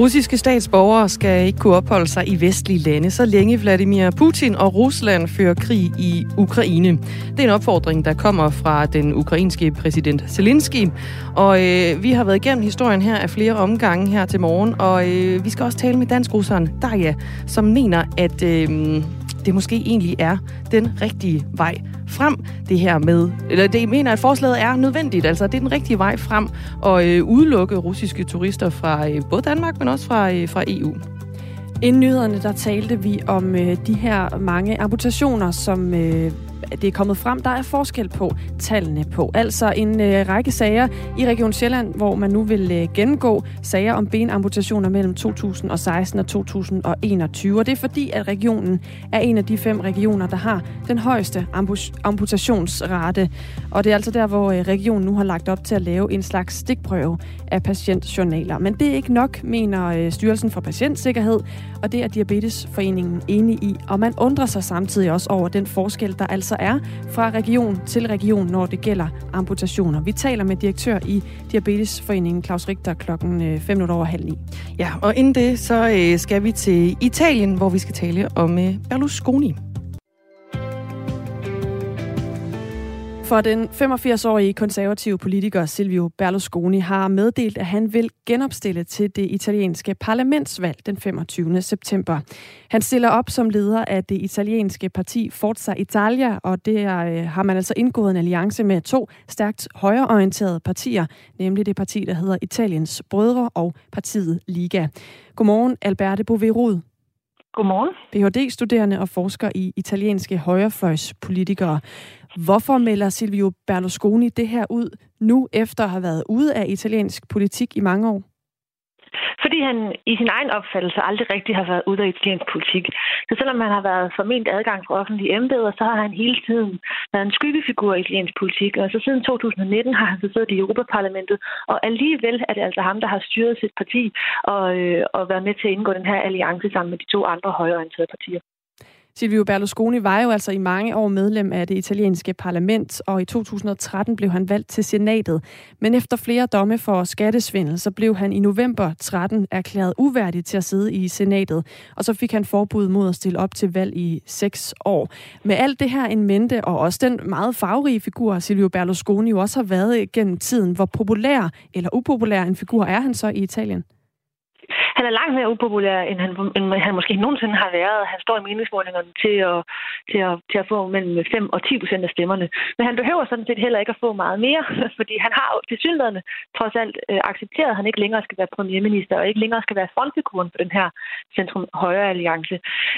Russiske statsborgere skal ikke kunne opholde sig i vestlige lande, så længe Vladimir Putin og Rusland fører krig i Ukraine. Det er en opfordring, der kommer fra den ukrainske præsident Zelensky. Og øh, vi har været igennem historien her af flere omgange her til morgen, og øh, vi skal også tale med dansk-russeren Daria, som mener, at øh, det måske egentlig er den rigtige vej frem, det her med, eller det mener, at forslaget er nødvendigt, altså det er den rigtige vej frem at øh, udelukke russiske turister fra øh, både Danmark, men også fra, øh, fra EU. Inden nyhederne, der talte vi om øh, de her mange amputationer, som øh, det er kommet frem, der er forskel på tallene på. Altså en øh, række sager i Region Sjælland, hvor man nu vil øh, gennemgå sager om benamputationer mellem 2016 og 2021. Og det er fordi, at regionen er en af de fem regioner, der har den højeste amputationsrate. Og det er altså der, hvor øh, regionen nu har lagt op til at lave en slags stikprøve af patientjournaler. Men det er ikke nok, mener øh, Styrelsen for Patientsikkerhed, og det er Diabetesforeningen enig i. Og man undrer sig samtidig også over den forskel, der altså Altså er fra region til region, når det gælder amputationer. Vi taler med direktør i Diabetesforeningen, Claus Richter, klokken øh, 5 over halv ni. Ja, og inden det, så øh, skal vi til Italien, hvor vi skal tale om øh, Berlusconi. For den 85-årige konservative politiker Silvio Berlusconi har meddelt, at han vil genopstille til det italienske parlamentsvalg den 25. september. Han stiller op som leder af det italienske parti Forza Italia, og der øh, har man altså indgået en alliance med to stærkt højreorienterede partier, nemlig det parti, der hedder Italiens Brødre og partiet Liga. Godmorgen, Alberte Boverud. Godmorgen. Ph.D.-studerende og forsker i italienske højrefløjspolitikere. Hvorfor melder Silvio Berlusconi det her ud nu, efter at have været ude af italiensk politik i mange år? Fordi han i sin egen opfattelse aldrig rigtig har været ude af italiensk politik. Så selvom han har været forment adgang for offentlige embeder, så har han hele tiden været en skyggefigur i italiensk politik. Og så siden 2019 har han så siddet i Europaparlamentet, og alligevel er det altså ham, der har styret sit parti og, øh, og været med til at indgå den her alliance sammen med de to andre højreorienterede partier. Silvio Berlusconi var jo altså i mange år medlem af det italienske parlament, og i 2013 blev han valgt til senatet. Men efter flere domme for skattesvindel, så blev han i november 13 erklæret uværdig til at sidde i senatet, og så fik han forbud mod at stille op til valg i seks år. Med alt det her en mente, og også den meget farverige figur, Silvio Berlusconi jo også har været gennem tiden, hvor populær eller upopulær en figur er han så i Italien? Han er langt mere upopulær, end han, end han måske nogensinde har været. Han står i meningsmålingerne til at, til at, til at få mellem 5 og 10 procent af stemmerne. Men han behøver sådan set heller ikke at få meget mere, fordi han har til synligheden trods alt øh, accepteret, at han ikke længere skal være premierminister, og ikke længere skal være frontfiguren på den her centrum-højre alliance.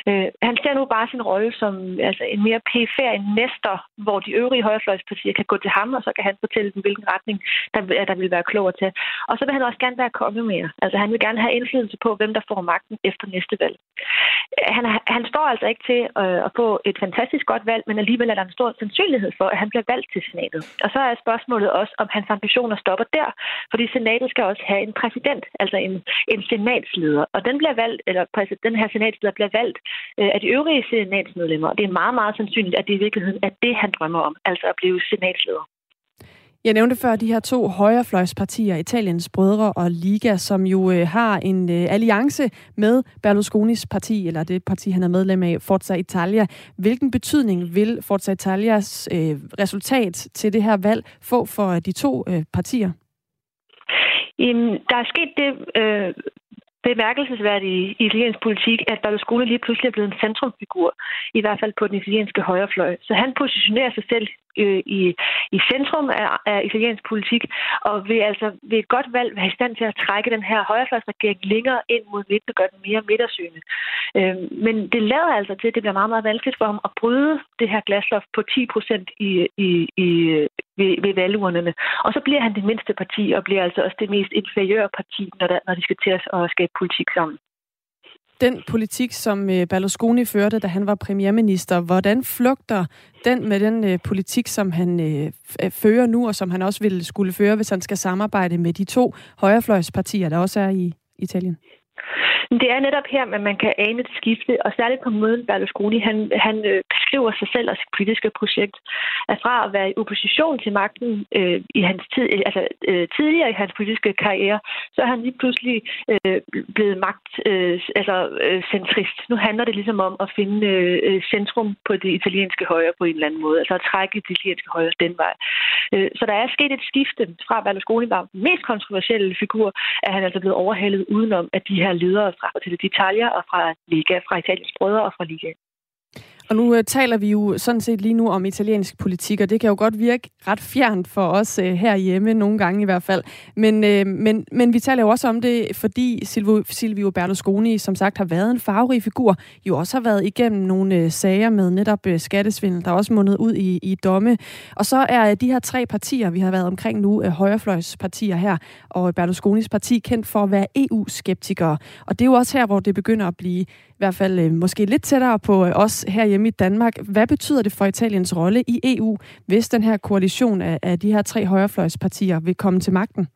Øh, han ser nu bare sin rolle som altså, en mere pæfær næster, hvor de øvrige højrefløjspartier kan gå til ham, og så kan han fortælle dem, hvilken retning der, der vil være klog til. Og så vil han også gerne være konge mere. Altså han vil gerne have indflydelse på, hvem der får magten efter næste valg. Han, han står altså ikke til øh, at få et fantastisk godt valg, men alligevel er der en stor sandsynlighed for, at han bliver valgt til senatet. Og så er spørgsmålet også, om hans ambitioner stopper der, fordi senatet skal også have en præsident, altså en, en senatsleder. Og den bliver valgt, eller den her senatsleder bliver valgt øh, af de øvrige senatsmedlemmer. Og det er meget, meget sandsynligt, at det i virkeligheden er det, han drømmer om, altså at blive senatsleder. Jeg nævnte før de her to højrefløjspartier, Italiens Brødre og Liga, som jo øh, har en øh, alliance med Berlusconis parti, eller det parti, han er medlem af, Forza Italia. Hvilken betydning vil Forza Italias øh, resultat til det her valg få for øh, de to øh, partier? Jamen, der er sket det øh, bemærkelsesværdige i italiensk politik, at Berlusconi lige pludselig er blevet en centrumfigur, i hvert fald på den italienske højrefløj. Så han positionerer sig selv øh, i, i centrum af, af italiensk politik, og vil altså ved et godt valg være i stand til at trække den her højrefløjsregering længere ind mod midten og gøre den mere midtersøgende. Øh, men det lader altså til, at det bliver meget, meget vanskeligt for ham at bryde det her glasloft på 10 procent i, i, i, ved, ved valgurnerne. Og så bliver han det mindste parti, og bliver altså også det mest inferiøre parti, når, der, når de skal til at skabe politik sammen den politik, som øh, Berlusconi førte, da han var premierminister, hvordan flugter den med den øh, politik, som han øh, øh, fører nu, og som han også ville skulle føre, hvis han skal samarbejde med de to højrefløjspartier, der også er i Italien? Det er netop her, at man kan ane et skifte, og særligt på måden Berlusconi, han, han øh, beskriver sig selv og sit politiske projekt, at fra at være i opposition til magten øh, i hans tid, øh, altså, øh, tidligere i hans politiske karriere, så er han lige pludselig øh, blevet magt, øh, altså øh, centrist. Nu handler det ligesom om at finde øh, øh, centrum på det italienske højre på en eller anden måde, altså at trække det italienske højre den vej. Øh, så der er sket et skifte fra Berlusconi var den mest kontroversielle figur, at han altså blevet overhalet udenom at de her ledere fra til Italia og fra Liga, fra Italiens brødre og fra Liga. Og nu øh, taler vi jo sådan set lige nu om italiensk politik, og det kan jo godt virke ret fjernt for os øh, herhjemme, nogle gange i hvert fald. Men, øh, men, men vi taler jo også om det, fordi Silvio, Silvio Berlusconi, som sagt, har været en farverig figur, jo også har været igennem nogle øh, sager med netop øh, skattesvindel, der er også mundet ud i, i domme. Og så er øh, de her tre partier, vi har været omkring nu, øh, højrefløjspartier her, og Berlusconis parti kendt for at være EU-skeptikere. Og det er jo også her, hvor det begynder at blive hvert fald øh, måske lidt tættere på øh, os herhjemme i Danmark. Hvad betyder det for Italiens rolle i EU, hvis den her koalition af, af de her tre højrefløjspartier vil komme til magten?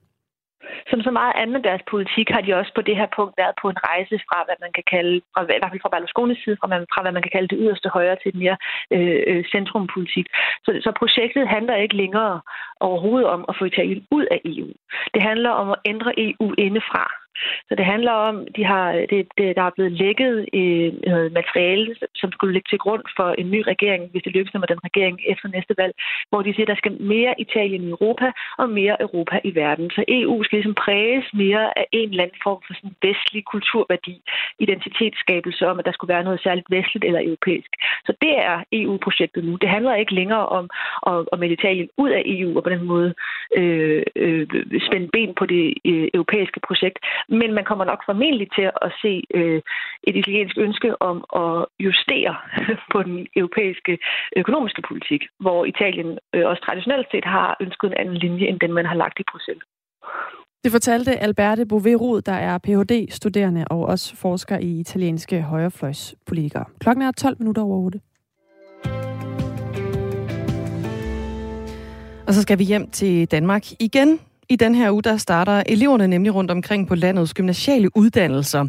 Som så meget andet deres politik har de også på det her punkt været på en rejse fra, hvad man kan kalde, fra, i hvert fald fra Berlusconis side, fra, fra hvad man kan kalde det yderste højre til et mere øh, øh, centrumpolitik. Så, så projektet handler ikke længere overhovedet om at få Italien ud af EU. Det handler om at ændre EU indefra. Så det handler om, de har, det, det, der er blevet lækket øh, materiale, som skulle ligge til grund for en ny regering, hvis det lykkes med den regering efter næste valg, hvor de siger, at der skal mere Italien i Europa og mere Europa i verden. Så EU skal ligesom præges mere af en eller anden form for sådan vestlig kulturværdi, identitetsskabelse om, at der skulle være noget særligt vestligt eller europæisk. Så det er EU-projektet nu. Det handler ikke længere om om, at melde Italien ud af EU og på den måde øh, øh, spænde ben på det øh, europæiske projekt, men man kommer nok formentlig til at se øh, et italiensk ønske om at justere på den europæiske økonomiske politik, hvor Italien øh, også traditionelt set har ønsket en anden linje, end den man har lagt i Bruxelles. Det fortalte Alberte Bové der er Ph.D.-studerende og også forsker i italienske højrefløjspolitikere. Klokken er 12 minutter over 8. Og så skal vi hjem til Danmark igen. I den her uge, der starter eleverne nemlig rundt omkring på landets gymnasiale uddannelser.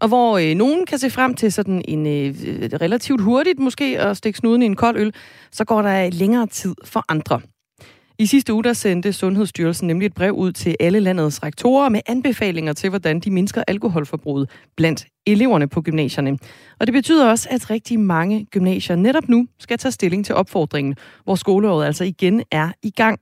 Og hvor øh, nogen kan se frem til sådan en øh, relativt hurtigt måske at stikke snuden i en kold øl, så går der længere tid for andre. I sidste uge der sendte Sundhedsstyrelsen nemlig et brev ud til alle landets rektorer med anbefalinger til, hvordan de mindsker alkoholforbruget blandt eleverne på gymnasierne. Og det betyder også, at rigtig mange gymnasier netop nu skal tage stilling til opfordringen, hvor skoleåret altså igen er i gang.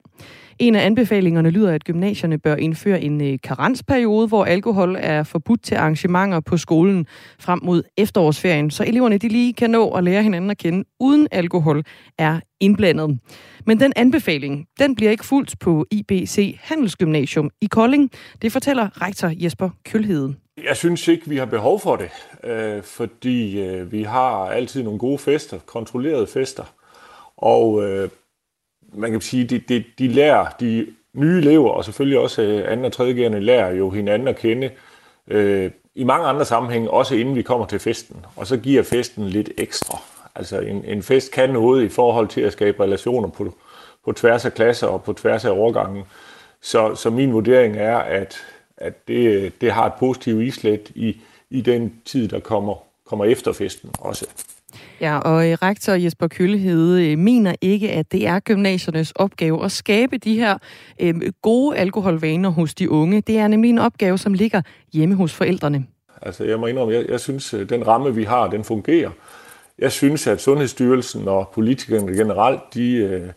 En af anbefalingerne lyder, at gymnasierne bør indføre en øh, karensperiode, hvor alkohol er forbudt til arrangementer på skolen frem mod efterårsferien, så eleverne de lige kan nå at lære hinanden at kende, uden alkohol er indblandet. Men den anbefaling, den bliver ikke fuldt på IBC Handelsgymnasium i Kolding. Det fortæller rektor Jesper Kølheden. Jeg synes ikke, vi har behov for det, øh, fordi øh, vi har altid nogle gode fester, kontrollerede fester. Og øh, man kan sige, de, de, de lærer, de nye elever, og selvfølgelig også øh, anden og tredje lærer jo hinanden at kende øh, i mange andre sammenhænge, også inden vi kommer til festen. Og så giver festen lidt ekstra. Altså en, en fest kan noget i forhold til at skabe relationer på, på tværs af klasser og på tværs af overgangen. Så, så min vurdering er, at, at det, det har et positivt islet i, i den tid, der kommer, kommer efter festen også. Ja, og øh, rektor Jesper Køllehede øh, mener ikke, at det er gymnasiernes opgave at skabe de her øh, gode alkoholvaner hos de unge. Det er nemlig en opgave, som ligger hjemme hos forældrene. Altså, jeg må indrømme, jeg, jeg synes, øh, den ramme, vi har, den fungerer. Jeg synes, at Sundhedsstyrelsen og politikerne generelt, de,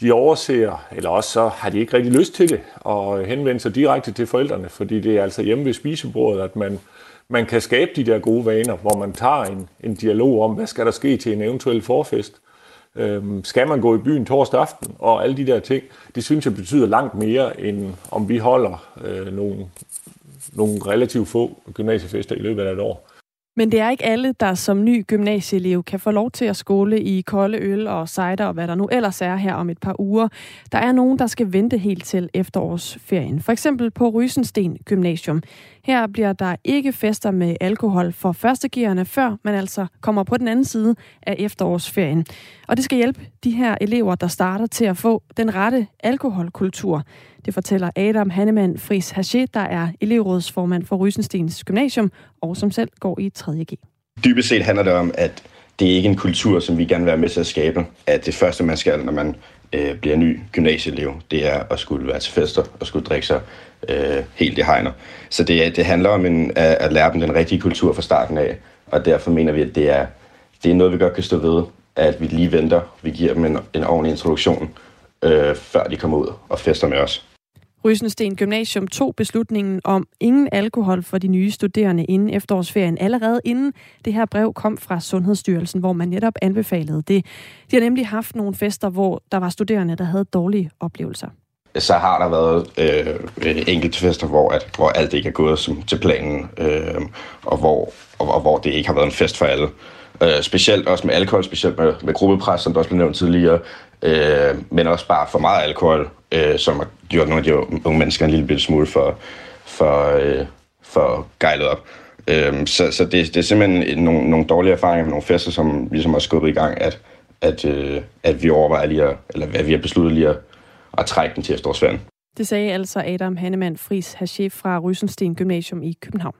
de overser, eller også så har de ikke rigtig lyst til det, og henvende sig direkte til forældrene, fordi det er altså hjemme ved spisebordet, at man man kan skabe de der gode vaner, hvor man tager en, en dialog om, hvad skal der ske til en eventuel forfest. Øhm, skal man gå i byen torsdag aften, og alle de der ting, det synes jeg betyder langt mere, end om vi holder øh, nogle, nogle relativt få gymnasiefester i løbet af et år. Men det er ikke alle, der som ny gymnasieelev kan få lov til at skole i kolde øl og cider og hvad der nu ellers er her om et par uger. Der er nogen, der skal vente helt til efterårsferien. For eksempel på Rysensten Gymnasium. Her bliver der ikke fester med alkohol for førstegiverne, før man altså kommer på den anden side af efterårsferien. Og det skal hjælpe de her elever, der starter til at få den rette alkoholkultur. Det fortæller Adam Hannemann Fris Haché, der er elevrådsformand for Rysenstens Gymnasium, og som selv går i 3.G. Dybest set handler det om, at det er ikke en kultur, som vi gerne vil være med til at skabe. At det første, man skal, når man øh, bliver ny gymnasieelev, det er at skulle være til fester og skulle drikke sig øh, helt i hegner. Så det, det handler om en, at, at lære dem den rigtige kultur fra starten af, og derfor mener vi, at det er, det er noget, vi godt kan stå ved, at vi lige venter, vi giver dem en, en ordentlig introduktion, øh, før de kommer ud og fester med os. Rysensten Gymnasium tog beslutningen om ingen alkohol for de nye studerende inden efterårsferien, allerede inden det her brev kom fra Sundhedsstyrelsen, hvor man netop anbefalede det. De har nemlig haft nogle fester, hvor der var studerende, der havde dårlige oplevelser. Så har der været øh, enkelte fester, hvor, at, hvor alt ikke er gået som til planen, øh, og, hvor, og, og hvor det ikke har været en fest for alle. Øh, specielt også med alkohol, specielt med, med gruppepres, som der også blev nævnt tidligere, øh, men også bare for meget alkohol, øh, som har gjort nogle af de unge mennesker en lille smule for, for, øh, for gejlet op. Øh, så så det, det er simpelthen nogle, nogle dårlige erfaringer med nogle fester, som ligesom har skubbet i gang, at, at, øh, at vi overvejer lige at, eller hvad vi har besluttet lige at, at trække den til efterårsferien. Det sagde altså Adam Hannemann Fris, chef fra Rysensten Gymnasium i København.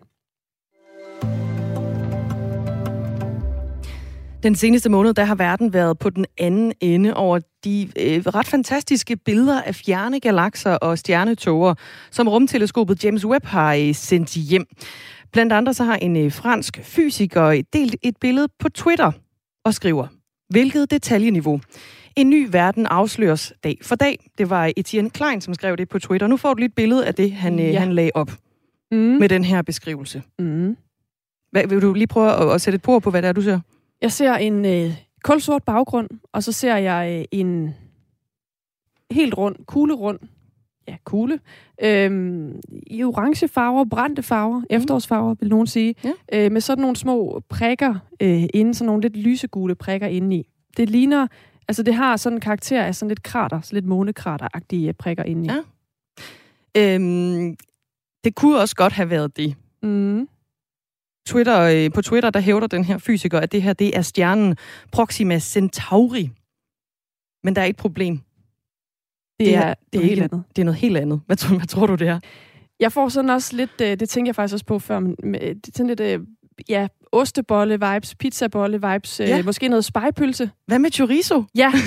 Den seneste måned, der har verden været på den anden ende over de øh, ret fantastiske billeder af fjerne galakser og stjernetoger, som rumteleskopet James Webb har øh, sendt hjem. Blandt andre så har en øh, fransk fysiker delt et billede på Twitter og skriver, hvilket detaljeniveau. En ny verden afsløres dag for dag. Det var Etienne Klein, som skrev det på Twitter. Nu får du lige et billede af det, han, øh, ja. han lagde op mm. med den her beskrivelse. Mm. Hvad, vil du lige prøve at, at sætte et på på, hvad det er, du ser? Jeg ser en øh, kulsort baggrund, og så ser jeg øh, en helt rund, kuglerund, ja, kugle, øhm, i orange farver, brændte farver, mm. efterårsfarver, vil nogen sige, ja. øh, med sådan nogle små prikker øh, inden, sådan nogle lidt lysegule prikker indeni. Det ligner, altså det har sådan en karakter af sådan lidt krater, så lidt månekrater-agtige prikker indeni. Ja. Øhm, det kunne også godt have været det. Mm. Twitter, øh, på Twitter, der hævder den her fysiker, at det her det er stjernen Proxima Centauri. Men der er et problem. Det, det er, er, det er helt andet. Det er noget helt andet. Hvad, tror, hvad tror du, det er? Jeg får sådan også lidt, øh, det tænker jeg faktisk også på før, men det er sådan lidt, øh, ja, ostebolle-vibes, pizzabolle-vibes, ja. måske noget spejpølse. Hvad med chorizo? Ja.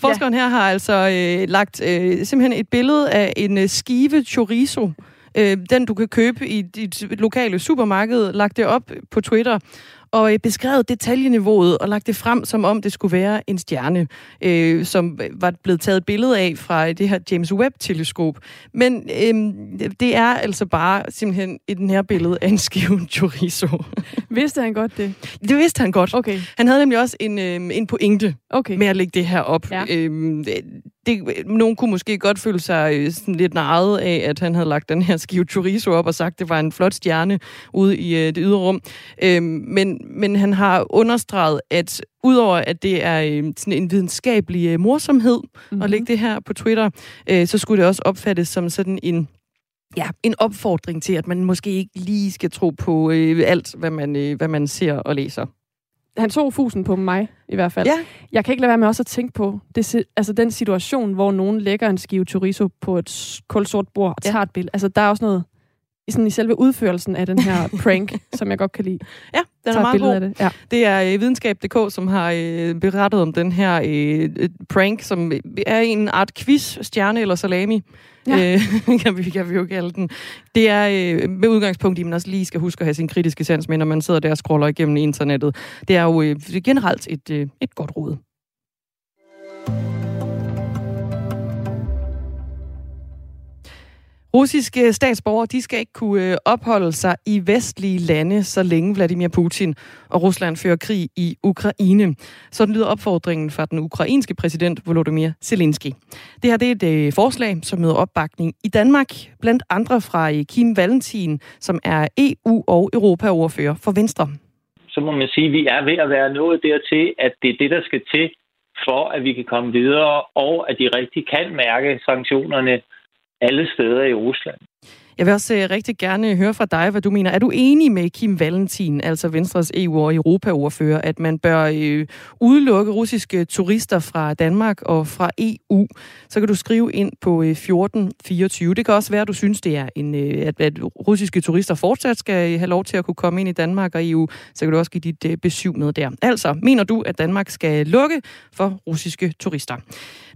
Forskeren her har altså øh, lagt øh, simpelthen et billede af en øh, skive chorizo, øh, den du kan købe i dit lokale supermarked, lagt det op på Twitter og øh, beskrevet detaljeniveauet og lagt det frem, som om det skulle være en stjerne, øh, som var blevet taget billede af fra det her James Webb-teleskop. Men øh, det er altså bare simpelthen i den her billede af en skive chorizo. Vidste han godt det? Det vidste han godt. Okay. Han havde nemlig også en, øh, en pointe okay. med at lægge det her op. Ja. Øh, det, nogen kunne måske godt føle sig øh, sådan lidt narret af, at han havde lagt den her skive chorizo op og sagt, at det var en flot stjerne ude i øh, det ydre rum. Øh, men men han har understreget, at udover at det er øh, sådan en videnskabelig øh, morsomhed mm-hmm. at lægge det her på Twitter, øh, så skulle det også opfattes som sådan en ja, en opfordring til, at man måske ikke lige skal tro på øh, alt, hvad man, øh, hvad man ser og læser. Han tog fusen på mig, i hvert fald. Ja. Jeg kan ikke lade være med også at tænke på det, altså den situation, hvor nogen lægger en skive chorizo på et kulsort bord og tager ja. et billede. Altså, der er også noget i, sådan, i selve udførelsen af den her prank, som jeg godt kan lide. Ja, den er meget god. Af det. Ja. det er uh, videnskab.dk, som har uh, berettet om den her uh, prank, som er en art quiz, stjerne eller salami. Ja. Uh, kan, vi, kan vi jo kalde den. Det er uh, med udgangspunkt i, at man også lige skal huske at have sin kritiske sans med, når man sidder der og scroller igennem internettet. Det er jo uh, generelt et, uh, et godt råd. Russiske statsborgere de skal ikke kunne øh, opholde sig i vestlige lande, så længe Vladimir Putin og Rusland fører krig i Ukraine. Sådan lyder opfordringen fra den ukrainske præsident Volodymyr Zelensky. Det her det er et øh, forslag, som møder opbakning i Danmark, blandt andre fra øh, Kim Valentin, som er EU- og Europaordfører for Venstre. Så må man sige, at vi er ved at være nået dertil, at det er det, der skal til, for at vi kan komme videre, og at de rigtig kan mærke sanktionerne alle steder i Rusland. Jeg vil også øh, rigtig gerne høre fra dig, hvad du mener. Er du enig med Kim Valentin, altså Venstres EU- og Europaordfører, at man bør øh, udelukke russiske turister fra Danmark og fra EU? Så kan du skrive ind på øh, 1424. Det kan også være, at du synes, det er en, at, at russiske turister fortsat skal have lov til at kunne komme ind i Danmark og EU. Så kan du også give dit uh, besøg med der. Altså, mener du, at Danmark skal lukke for russiske turister?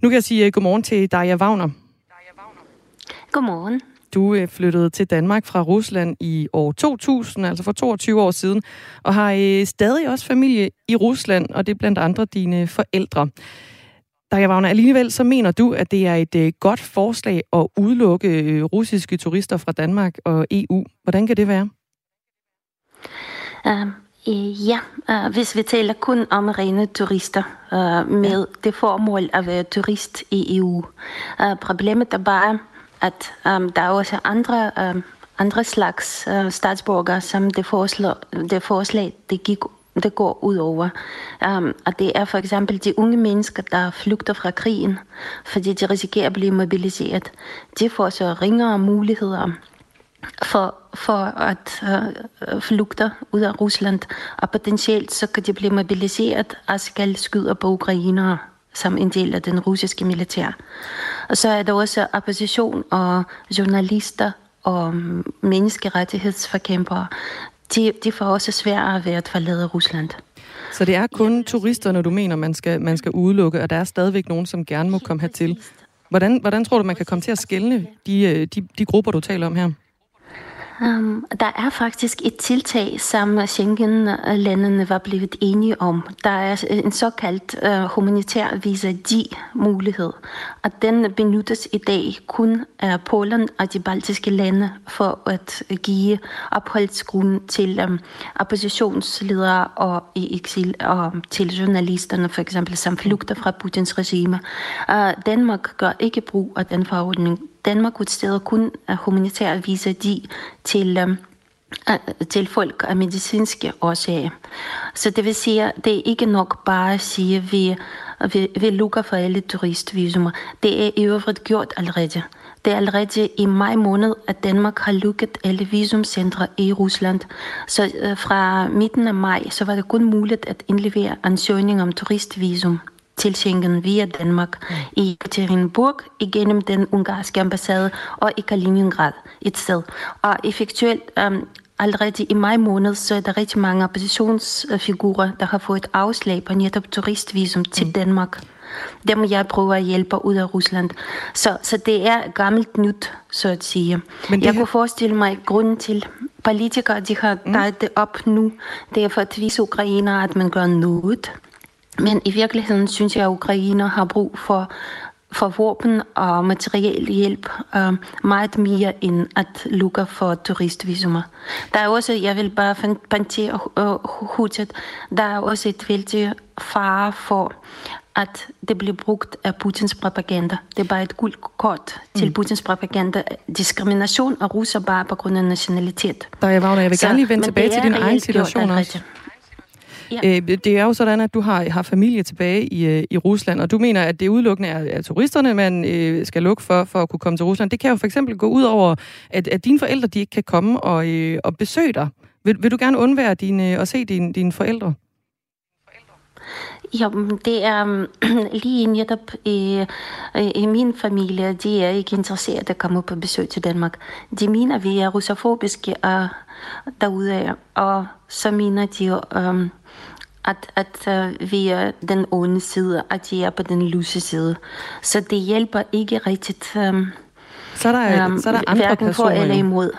Nu kan jeg sige godmorgen til Daja Wagner. Godmorgen. Du øh, flyttede til Danmark fra Rusland i år 2000, altså for 22 år siden, og har øh, stadig også familie i Rusland, og det er blandt andre dine forældre. Daja Wagner, alligevel så mener du, at det er et øh, godt forslag at udelukke russiske turister fra Danmark og EU. Hvordan kan det være? Um, ja, hvis vi taler kun om rene turister med det formål at være turist i EU. Problemet er bare, at um, der er også andre, um, andre slags uh, statsborgere, som det forslag, det, forslag, det, gik, det går ud over. Um, og det er for eksempel de unge mennesker, der flygter fra krigen, fordi de risikerer at blive mobiliseret. De får så ringere muligheder for, for at øh, uh, flygte ud af Rusland, og potentielt så kan de blive mobiliseret og skal skyde på ukrainere som en del af den russiske militær. Og så er der også opposition og journalister og menneskerettighedsforkæmpere. De, de får også sværere ved at forlade Rusland. Så det er kun turisterne, du mener, man skal, man skal udelukke, og der er stadigvæk nogen, som gerne må komme hertil. Hvordan, hvordan tror du, man kan komme til at skælne de, øh, de, de grupper, du taler om her? Um, der er faktisk et tiltag, som Schengen-landene var blevet enige om. Der er en såkaldt uh, humanitær visa D-mulighed, og den benyttes i dag kun af Polen og de baltiske lande for at give opholdsgrund til um, oppositionsledere og i eksil og til journalisterne, for eksempel, som flugter fra Putins regime. Uh, Danmark gør ikke brug af den forordning Danmark udsteder kun øh, humanitære visa de til, øh, øh, til folk af medicinske årsager. Så det vil sige, at det er ikke nok bare at sige, at vi, vi, vi lukker for alle turistvisumer. Det er i øvrigt gjort allerede. Det er allerede i maj måned, at Danmark har lukket alle visumcentre i Rusland. Så fra midten af maj, så var det kun muligt at indlevere ansøgning om turistvisum til Schengen via Danmark i Ekaterinburg igennem den ungarske ambassade og i Kaliningrad et sted. Og effektuelt um, allerede i maj måned, så er der rigtig mange oppositionsfigurer, der har fået afslag på netop turistvisum til mm. Danmark. Dem jeg prøver at hjælpe ud af Rusland. Så, så det er gammelt nyt, så at sige. Men jeg her... kunne forestille mig, grunden til, politikere de har mm. det op nu, det er for at vise ukrainer, at man gør noget. Men i virkeligheden synes jeg, at Ukraine har brug for for våben og materiel hjælp uh, meget mere end at lukke for turistvisumer. Der er også, jeg vil bare pantere uh, hurtigt, der er også et vældig fare for, at det bliver brugt af Putins propaganda. Det er bare et guldkort til mm. Putins propaganda. Diskrimination af russer bare på grund af nationalitet. Der er Wagner, jeg vil Så, gerne lige vende tilbage til din egen situation også. Ja. Øh, det er jo sådan, at du har, har familie tilbage i, øh, i Rusland, og du mener, at det udelukkende er, er turisterne, man øh, skal lukke for, for at kunne komme til Rusland. Det kan jo for eksempel gå ud over, at, at dine forældre de ikke kan komme og, øh, og besøge dig. Vil, vil du gerne undvære dine, at se dine, dine forældre? Ja, det er lige netop i, i min familie, de er ikke interesseret at komme på besøg til Danmark. De mener, vi er russofobiske og derude, og så mener de, um, at, at uh, vi er den onde side, at de er på den lyse side. Så det hjælper ikke rigtigt. Um, så er der, um, så er der andre personer. for eller imod.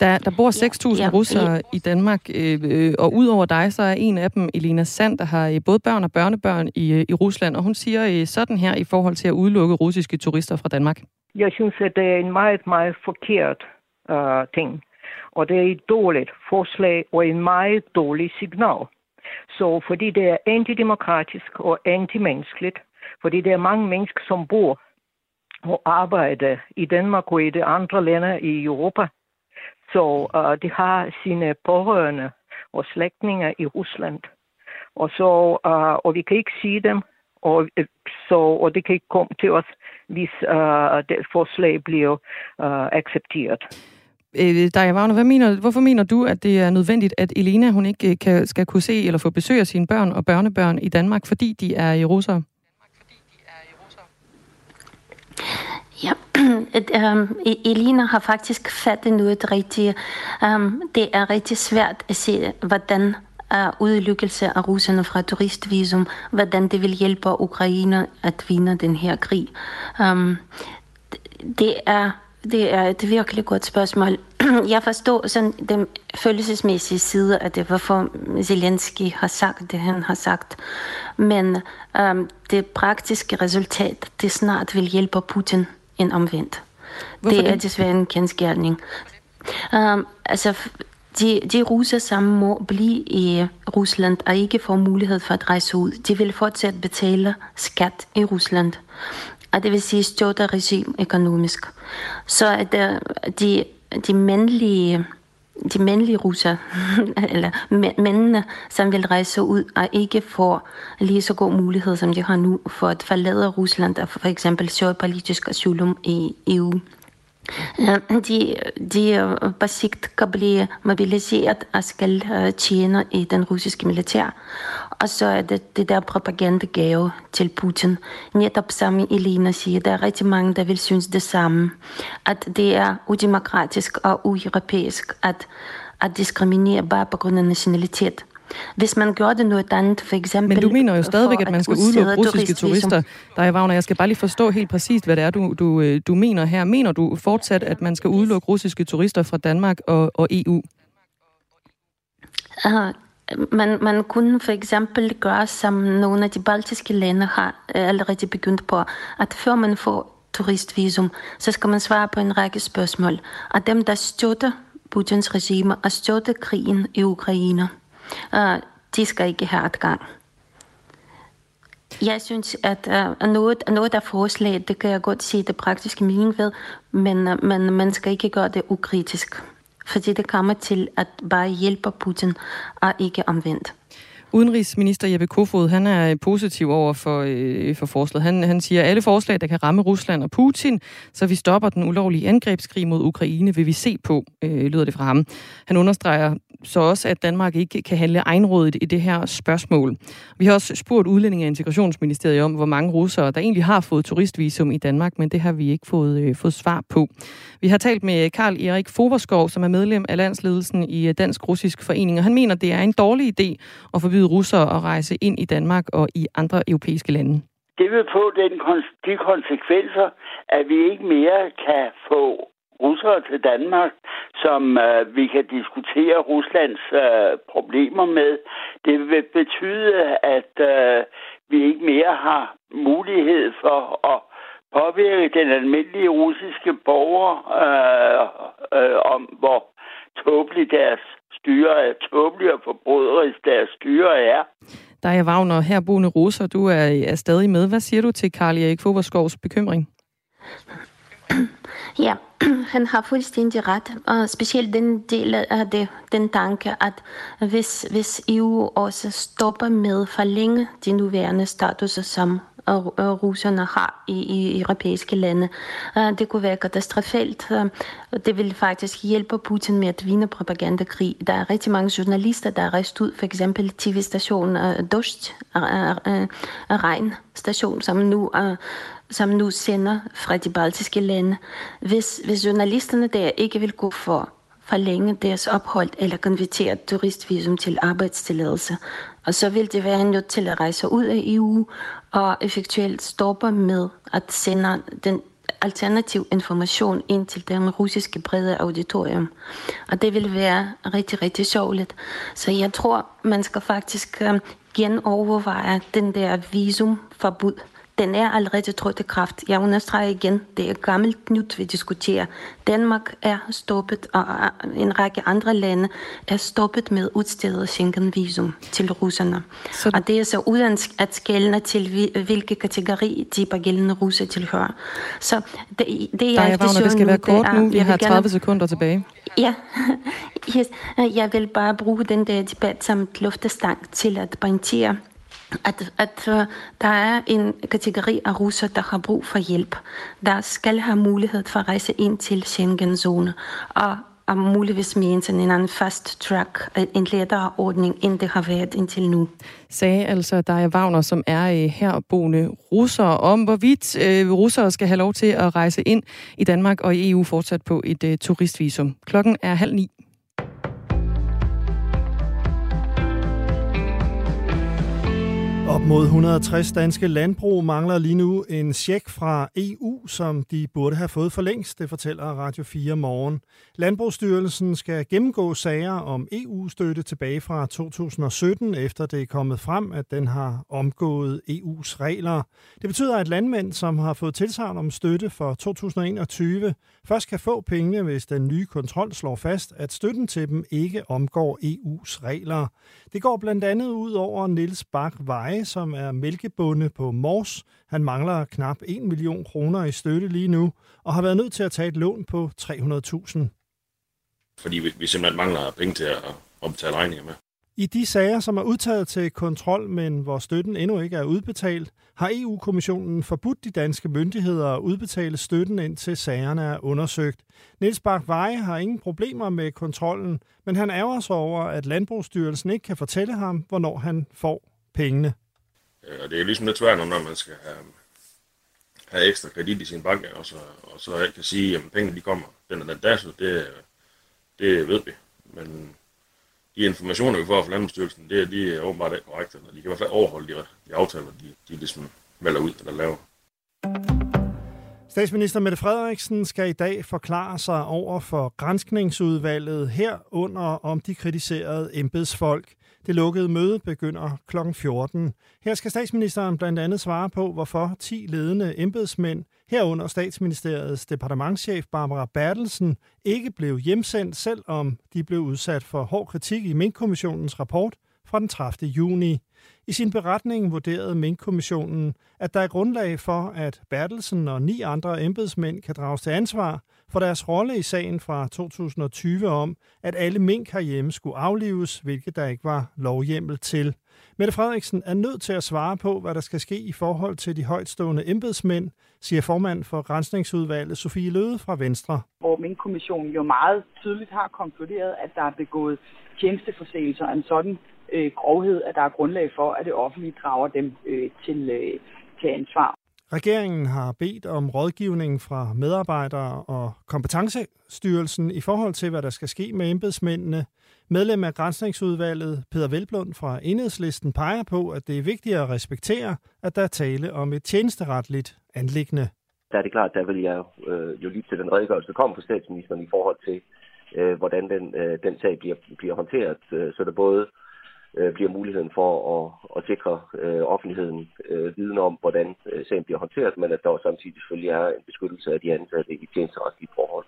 Der, der bor 6.000 ja, ja, russere ja. i Danmark, øh, øh, og udover dig, så er en af dem Elena Sand, der har øh, både børn og børnebørn i, øh, i Rusland, og hun siger øh, sådan her i forhold til at udelukke russiske turister fra Danmark. Jeg synes, at det er en meget, meget forkert uh, ting, og det er et dårligt forslag og en meget dårlig signal. Så fordi det er antidemokratisk og antimenneskeligt, fordi der er mange mennesker, som bor og arbejder i Danmark og i de andre lande i Europa, så uh, de har sine pårørende og slægtninge i Rusland. Og, så, uh, og vi kan ikke sige dem, og, øh, så, og det kan ikke komme til os, hvis uh, det forslag bliver uh, accepteret. Øh, Daja Wagner, hvad mener, hvorfor mener du, at det er nødvendigt, at Elena hun ikke øh, kan, skal kunne se eller få besøg af sine børn og børnebørn i Danmark, fordi de er i russere? Ja, um, øhm, Elina har faktisk fattet noget rigtigt. Um, det er rigtig svært at se, hvordan er udelukkelse af russerne fra turistvisum, hvordan det vil hjælpe Ukraine at vinde den her krig. Um, det er det er et virkelig godt spørgsmål. Jeg forstår sådan den følelsesmæssige side af det, hvorfor Zelensky har sagt det, han har sagt. Men um, det praktiske resultat, det snart vil hjælpe Putin end omvendt. Hvorfor det er det? desværre en kendskærning. Um, altså, de, de russer, som må blive i Rusland og ikke får mulighed for at rejse ud, de vil fortsat betale skat i Rusland og det vil sige støtte regime økonomisk. Så at de, de mandlige de mandlige russer, eller mændene, som vil rejse ud og ikke får lige så god mulighed, som de har nu, for at forlade Rusland og for eksempel søge politisk asylum i EU. De, de på sigt kan blive mobiliseret og skal tjene i den russiske militær. Og så er det det der propagandagave til Putin. Netop som Elina siger, der er rigtig mange, der vil synes det samme. At det er udemokratisk og ueuropæisk at, at diskriminere bare på grund af nationalitet. Hvis man gør det noget andet, for eksempel... Men du mener jo stadigvæk, at man skal udelukke russiske turister. Der er Wagner, jeg skal bare lige forstå helt præcist, hvad det er, du, du, øh, du mener her. Mener du fortsat, at man skal udelukke russiske turister fra Danmark og, og EU? Uh, man, man kunne for eksempel gøre, som nogle af de baltiske lande har øh, allerede begyndt på, at før man får turistvisum, så skal man svare på en række spørgsmål. Og dem, der støtter Putins regime og støtter krigen i Ukraine, uh, de skal ikke have adgang. Jeg synes, at uh, noget, noget af forslaget, det kan jeg godt se det praktiske mening ved, men, uh, men man skal ikke gøre det ukritisk. Fordi det kommer til at bare hjælpe Putin, og ikke omvendt. Udenrigsminister Jeppe Kofod, han er positiv over for, øh, for forslaget. Han, han siger, at alle forslag, der kan ramme Rusland og Putin, så vi stopper den ulovlige angrebskrig mod Ukraine, vil vi se på, øh, lyder det fra ham. Han understreger så også, at Danmark ikke kan handle egenrådigt i det her spørgsmål. Vi har også spurgt Udlændinge- og Integrationsministeriet om, hvor mange russere, der egentlig har fået turistvisum i Danmark, men det har vi ikke fået, øh, fået svar på. Vi har talt med Karl Erik Foverskov, som er medlem af landsledelsen i øh, Dansk Russisk Forening, og han mener, det er en dårlig idé at forbyde russere at rejse ind i Danmark og i andre europæiske lande. Det vil få den, de konsekvenser, at vi ikke mere kan få russere til Danmark, som øh, vi kan diskutere Ruslands øh, problemer med. Det vil betyde, at øh, vi ikke mere har mulighed for at påvirke den almindelige russiske borger øh, øh, om, hvor tåbeligt deres styre er, tåbeligt og forbryderisk deres styre er. Der er Wagner, herboende russer, du er, er stadig med. Hvad siger du til Karl Erik Foberskovs bekymring? Ja, han har fuldstændig ret, og specielt den del af det, den tanke, at hvis, hvis EU også stopper med for længe de nuværende statuser, som russerne har i, i europæiske lande. Øh, det kunne være katastrofalt. Øh, det vil faktisk hjælpe Putin med at vinde propagandakrig. Der er rigtig mange journalister, der er rejst ud, for eksempel tv-stationen øh, Dost, Regn station, som nu som nu sender fra de baltiske lande. Hvis, hvis journalisterne der ikke vil gå for forlænge deres ophold eller konvertere turistvisum til arbejdstilladelse, og så vil det være nødt til at rejse ud af EU og effektuelt stoppe med at sende den alternativ information ind til den russiske brede auditorium. Og det vil være rigtig, rigtig sjovligt. Så jeg tror, man skal faktisk øh, genoverveje den der visumforbud den er allerede trådt i kraft. Jeg understreger igen, det er gammelt nyt, vi diskuterer. Danmark er stoppet, og en række andre lande er stoppet med udstedet Schengen-visum til russerne. Så... Og det er så uden at skælne til, hvilke kategori de pågældende russer tilhører. Så det, det er jeg Wagner, det skal være kort nu. Vi har 30 gerne... sekunder tilbage. Ja, yes. jeg vil bare bruge den der debat som luftestang til at pointere, at, at uh, der er en kategori af russer, der har brug for hjælp, der skal have mulighed for at rejse ind til Schengen-zone. Og og muligvis med sådan en anden fast track, øh, en lettere ordning, end det har været indtil nu. Sagde altså Daja Wagner, som er øh, herboende russer, om hvorvidt øh, russere skal have lov til at rejse ind i Danmark og i EU fortsat på et øh, turistvisum. Klokken er halv ni. Op mod 160 danske landbrug mangler lige nu en check fra EU, som de burde have fået for længst, det fortæller Radio 4 morgen. Landbrugsstyrelsen skal gennemgå sager om EU-støtte tilbage fra 2017, efter det er kommet frem, at den har omgået EU's regler. Det betyder, at landmænd, som har fået tilsagn om støtte for 2021, først kan få pengene, hvis den nye kontrol slår fast, at støtten til dem ikke omgår EU's regler. Det går blandt andet ud over Niels Bak Veje, som er mælkebonde på Mors. Han mangler knap 1 million kroner i støtte lige nu, og har været nødt til at tage et lån på 300.000. Fordi vi, vi simpelthen mangler penge til at, at betale regninger med. I de sager, som er udtaget til kontrol, men hvor støtten endnu ikke er udbetalt, har EU-kommissionen forbudt de danske myndigheder at udbetale støtten indtil sagerne er undersøgt. Niels Bak Veje har ingen problemer med kontrollen, men han ærger sig over, at Landbrugsstyrelsen ikke kan fortælle ham, hvornår han får pengene. Øh, og det er ligesom lidt svært, når man skal have, have ekstra kredit i sin bank, og så, og så kan sige, at pengene de kommer den og den dato, det, det ved vi. Men de informationer, vi får fra Landbrugsstyrelsen, det, de er åbenbart ikke korrekte. De kan i hvert fald overholde de, de aftaler, de, de ligesom melder ud eller laver. Statsminister Mette Frederiksen skal i dag forklare sig over for grænskningsudvalget herunder om de kritiserede embedsfolk. Det lukkede møde begynder kl. 14. Her skal statsministeren blandt andet svare på, hvorfor 10 ledende embedsmænd, herunder statsministeriets departementschef Barbara Bertelsen, ikke blev hjemsendt, selvom de blev udsat for hård kritik i Mink-kommissionens rapport fra den 30. juni. I sin beretning vurderede Mink-kommissionen, at der er grundlag for, at Bertelsen og ni andre embedsmænd kan drages til ansvar for deres rolle i sagen fra 2020 om, at alle mink herhjemme skulle aflives, hvilket der ikke var lovhjemmel til. Mette Frederiksen er nødt til at svare på, hvad der skal ske i forhold til de højtstående embedsmænd, siger formand for Grænsningsudvalget Sofie Løde fra Venstre. Hvor Mink-kommissionen jo meget tydeligt har konkluderet, at der er begået tjenesteforseelser af en sådan øh, grovhed, at der er grundlag for, at det offentlige drager dem øh, til, øh, til ansvar. Regeringen har bedt om rådgivning fra medarbejdere og kompetencestyrelsen i forhold til, hvad der skal ske med embedsmændene. Medlem af Grænsningsudvalget, Peter Velblund fra Enhedslisten, peger på, at det er vigtigt at respektere, at der er tale om et tjenesteretligt anlæggende. Der er det klart, der vil jeg øh, jo lytte til den redegørelse, der kommer fra statsministeren i forhold til, øh, hvordan den, øh, den sag bliver, bliver håndteret, øh, så der både øh, Øh, bliver muligheden for at, at sikre øh, offentligheden øh, viden om, hvordan øh, sagen bliver håndteret, men at der også samtidig selvfølgelig er en beskyttelse af de ansatte i tjenesteretslige forhold.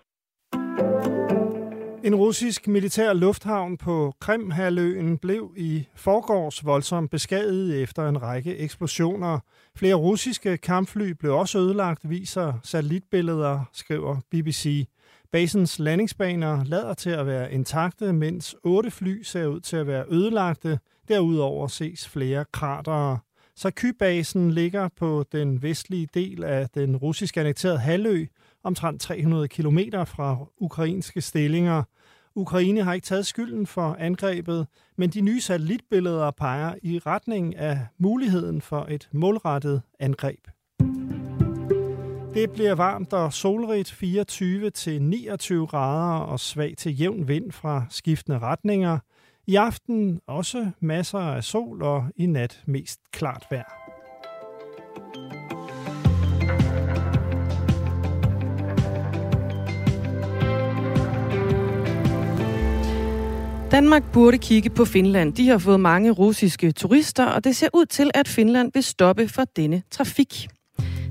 En russisk militær lufthavn på Krimhaløen blev i forgårs voldsomt beskadiget efter en række eksplosioner. Flere russiske kampfly blev også ødelagt, viser satellitbilleder, skriver BBC. Basens landingsbaner lader til at være intakte, mens otte fly ser ud til at være ødelagte. Derudover ses flere kratere. Saky-basen ligger på den vestlige del af den russisk annekterede halvø, omtrent 300 km fra ukrainske stillinger. Ukraine har ikke taget skylden for angrebet, men de nye satellitbilleder peger i retning af muligheden for et målrettet angreb. Det bliver varmt og solrigt 24 til 29 grader og svag til jævn vind fra skiftende retninger. I aften også masser af sol og i nat mest klart vejr. Danmark burde kigge på Finland. De har fået mange russiske turister, og det ser ud til, at Finland vil stoppe for denne trafik.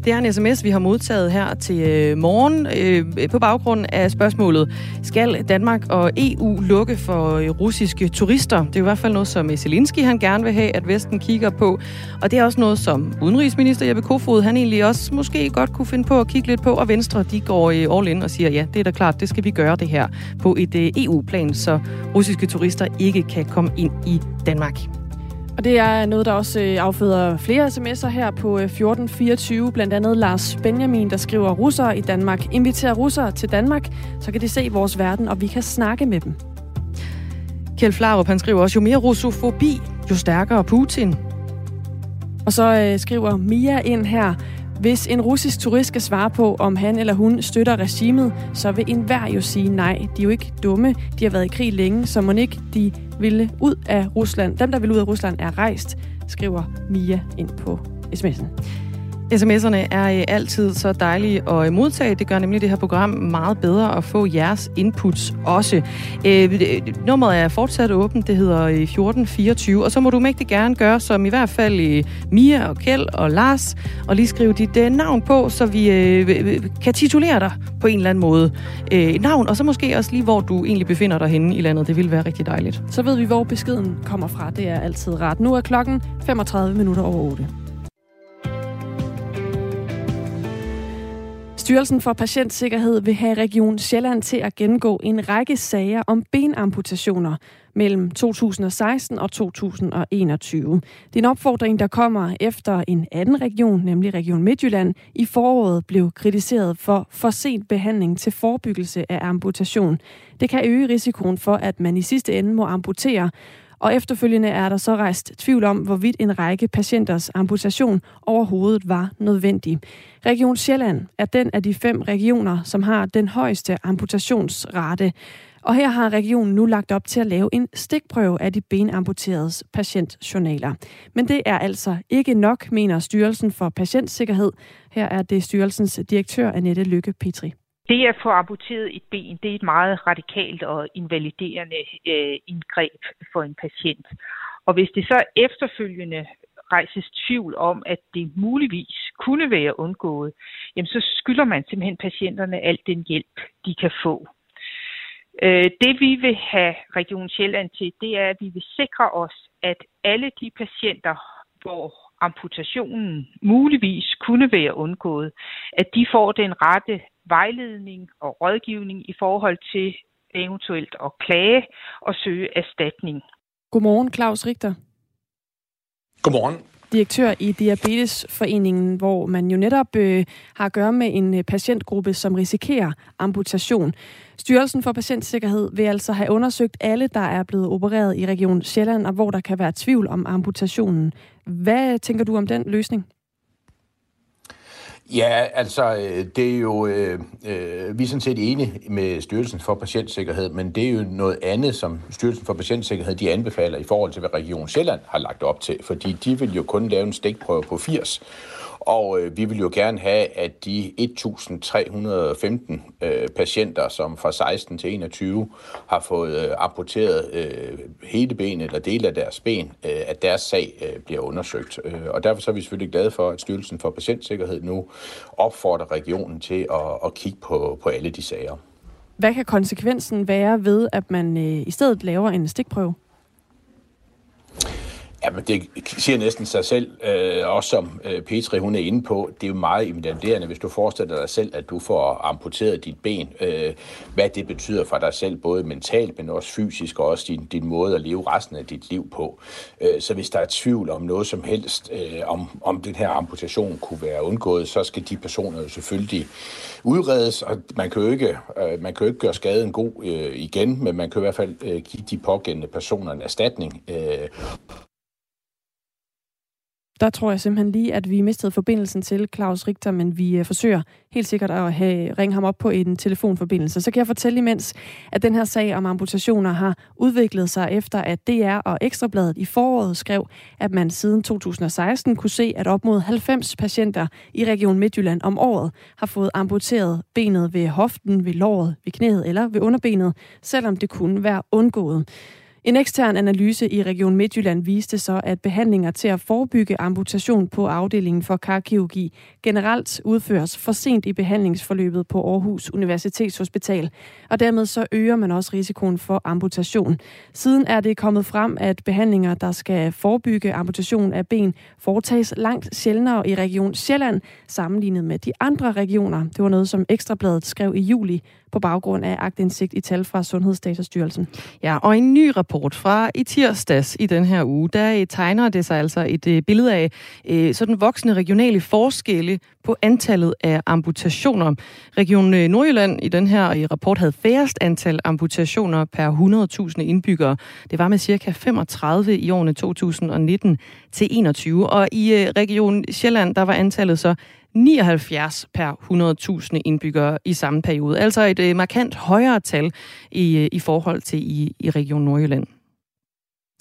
Det er en sms, vi har modtaget her til øh, morgen øh, på baggrund af spørgsmålet, skal Danmark og EU lukke for øh, russiske turister? Det er i hvert fald noget, som Zelensky han gerne vil have, at Vesten kigger på. Og det er også noget, som udenrigsminister Jeppe Kofod, han egentlig også måske godt kunne finde på at kigge lidt på. Og Venstre, de går øh, all in og siger, ja, det er da klart, det skal vi gøre det her på et EU-plan, så russiske turister ikke kan komme ind i Danmark. Og det er noget, der også øh, afføder flere sms'er her på 1424. Øh, Blandt andet Lars Benjamin, der skriver, russere i Danmark inviterer russere til Danmark, så kan de se vores verden, og vi kan snakke med dem. Kjeld Flarup, han skriver også, jo mere russofobi, jo stærkere Putin. Og så øh, skriver Mia ind her, hvis en russisk turist skal svare på, om han eller hun støtter regimet, så vil enhver jo sige nej. De er jo ikke dumme. De har været i krig længe, så må ikke de ville ud af Rusland. Dem, der vil ud af Rusland, er rejst, skriver Mia ind på sms'en. SMS'erne er øh, altid så dejlige at modtage. Det gør nemlig det her program meget bedre at få jeres inputs også. Øh, øh nummeret er fortsat åbent. Det hedder øh, 1424. Og så må du mægtig gerne gøre, som i hvert fald Mia og Kjeld og Lars, og lige skrive dit navn på, så vi kan titulere dig på en eller anden måde. Et navn, og så måske også lige, hvor du egentlig befinder dig henne i landet. Det vil være rigtig dejligt. Så ved vi, hvor beskeden kommer fra. Det er altid ret. Nu er klokken 35 minutter over 8. Styrelsen for Patientsikkerhed vil have Region Sjælland til at gennemgå en række sager om benamputationer mellem 2016 og 2021. Det er en opfordring, der kommer efter en anden region, nemlig Region Midtjylland, i foråret blev kritiseret for for sent behandling til forebyggelse af amputation. Det kan øge risikoen for, at man i sidste ende må amputere, og efterfølgende er der så rejst tvivl om, hvorvidt en række patienters amputation overhovedet var nødvendig. Region Sjælland er den af de fem regioner, som har den højeste amputationsrate. Og her har regionen nu lagt op til at lave en stikprøve af de benamputeredes patientjournaler. Men det er altså ikke nok, mener Styrelsen for Patientsikkerhed. Her er det styrelsens direktør Annette Lykke Petri. Det at få amputeret et ben, det er et meget radikalt og invaliderende øh, indgreb for en patient. Og hvis det så efterfølgende rejses tvivl om, at det muligvis kunne være undgået, jamen så skylder man simpelthen patienterne al den hjælp, de kan få. Øh, det vi vil have Region Sjælland til, det er, at vi vil sikre os, at alle de patienter, hvor amputationen muligvis kunne være undgået, at de får den rette vejledning og rådgivning i forhold til eventuelt at klage og søge erstatning. Godmorgen, Claus Richter. Godmorgen. Direktør i Diabetesforeningen, hvor man jo netop øh, har at gøre med en øh, patientgruppe, som risikerer amputation. Styrelsen for Patientsikkerhed vil altså have undersøgt alle, der er blevet opereret i Region Sjælland, og hvor der kan være tvivl om amputationen. Hvad tænker du om den løsning? Ja, altså, øh, det er jo, øh, øh, vi er sådan set enige med Styrelsen for Patientsikkerhed, men det er jo noget andet, som Styrelsen for Patientsikkerhed, de anbefaler i forhold til, hvad Region Sjælland har lagt op til, fordi de vil jo kun lave en stikprøve på 80, og øh, vi vil jo gerne have, at de 1.315 øh, patienter, som fra 16 til 21 har fået øh, amputeret øh, hele benet eller dele af deres ben, øh, at deres sag øh, bliver undersøgt. Øh, og derfor så er vi selvfølgelig glade for, at Styrelsen for Patientsikkerhed nu opfordrer regionen til at, at kigge på, på alle de sager. Hvad kan konsekvensen være ved, at man øh, i stedet laver en stikprøve? Jamen, det siger næsten sig selv, øh, også som øh, Petri hun er inde på. Det er jo meget invaliderende, hvis du forestiller dig selv, at du får amputeret dit ben. Øh, hvad det betyder for dig selv, både mentalt, men også fysisk, og også din, din måde at leve resten af dit liv på. Øh, så hvis der er tvivl om noget som helst, øh, om, om den her amputation kunne være undgået, så skal de personer jo selvfølgelig udredes, og man kan jo ikke, øh, man kan jo ikke gøre skaden god øh, igen, men man kan i hvert fald øh, give de pågældende personer en erstatning. Øh, der tror jeg simpelthen lige, at vi mistede forbindelsen til Claus Richter, men vi øh, forsøger helt sikkert at have, ringe ham op på en telefonforbindelse. Så kan jeg fortælle imens, at den her sag om amputationer har udviklet sig efter, at DR og Ekstrabladet i foråret skrev, at man siden 2016 kunne se, at op mod 90 patienter i Region Midtjylland om året har fået amputeret benet ved hoften, ved låret, ved knæet eller ved underbenet, selvom det kunne være undgået. En ekstern analyse i Region Midtjylland viste så, at behandlinger til at forebygge amputation på afdelingen for karkirurgi generelt udføres for sent i behandlingsforløbet på Aarhus Universitetshospital, og dermed så øger man også risikoen for amputation. Siden er det kommet frem, at behandlinger, der skal forebygge amputation af ben, foretages langt sjældnere i Region Sjælland sammenlignet med de andre regioner. Det var noget, som Ekstrabladet skrev i juli på baggrund af agtindsigt i tal fra Sundhedsdatastyrelsen. Ja, og en ny rapport fra i tirsdags i den her uge, der øh, tegner det sig altså et øh, billede af øh, sådan voksende regionale forskelle på antallet af amputationer. Region øh, Nordjylland i den her rapport havde færrest antal amputationer per 100.000 indbyggere. Det var med cirka 35 i årene 2019 til 21. Og i Region Sjælland, der var antallet så 79 per 100.000 indbyggere i samme periode. Altså et øh, markant højere tal i, øh, i forhold til i, i Region Nordjylland.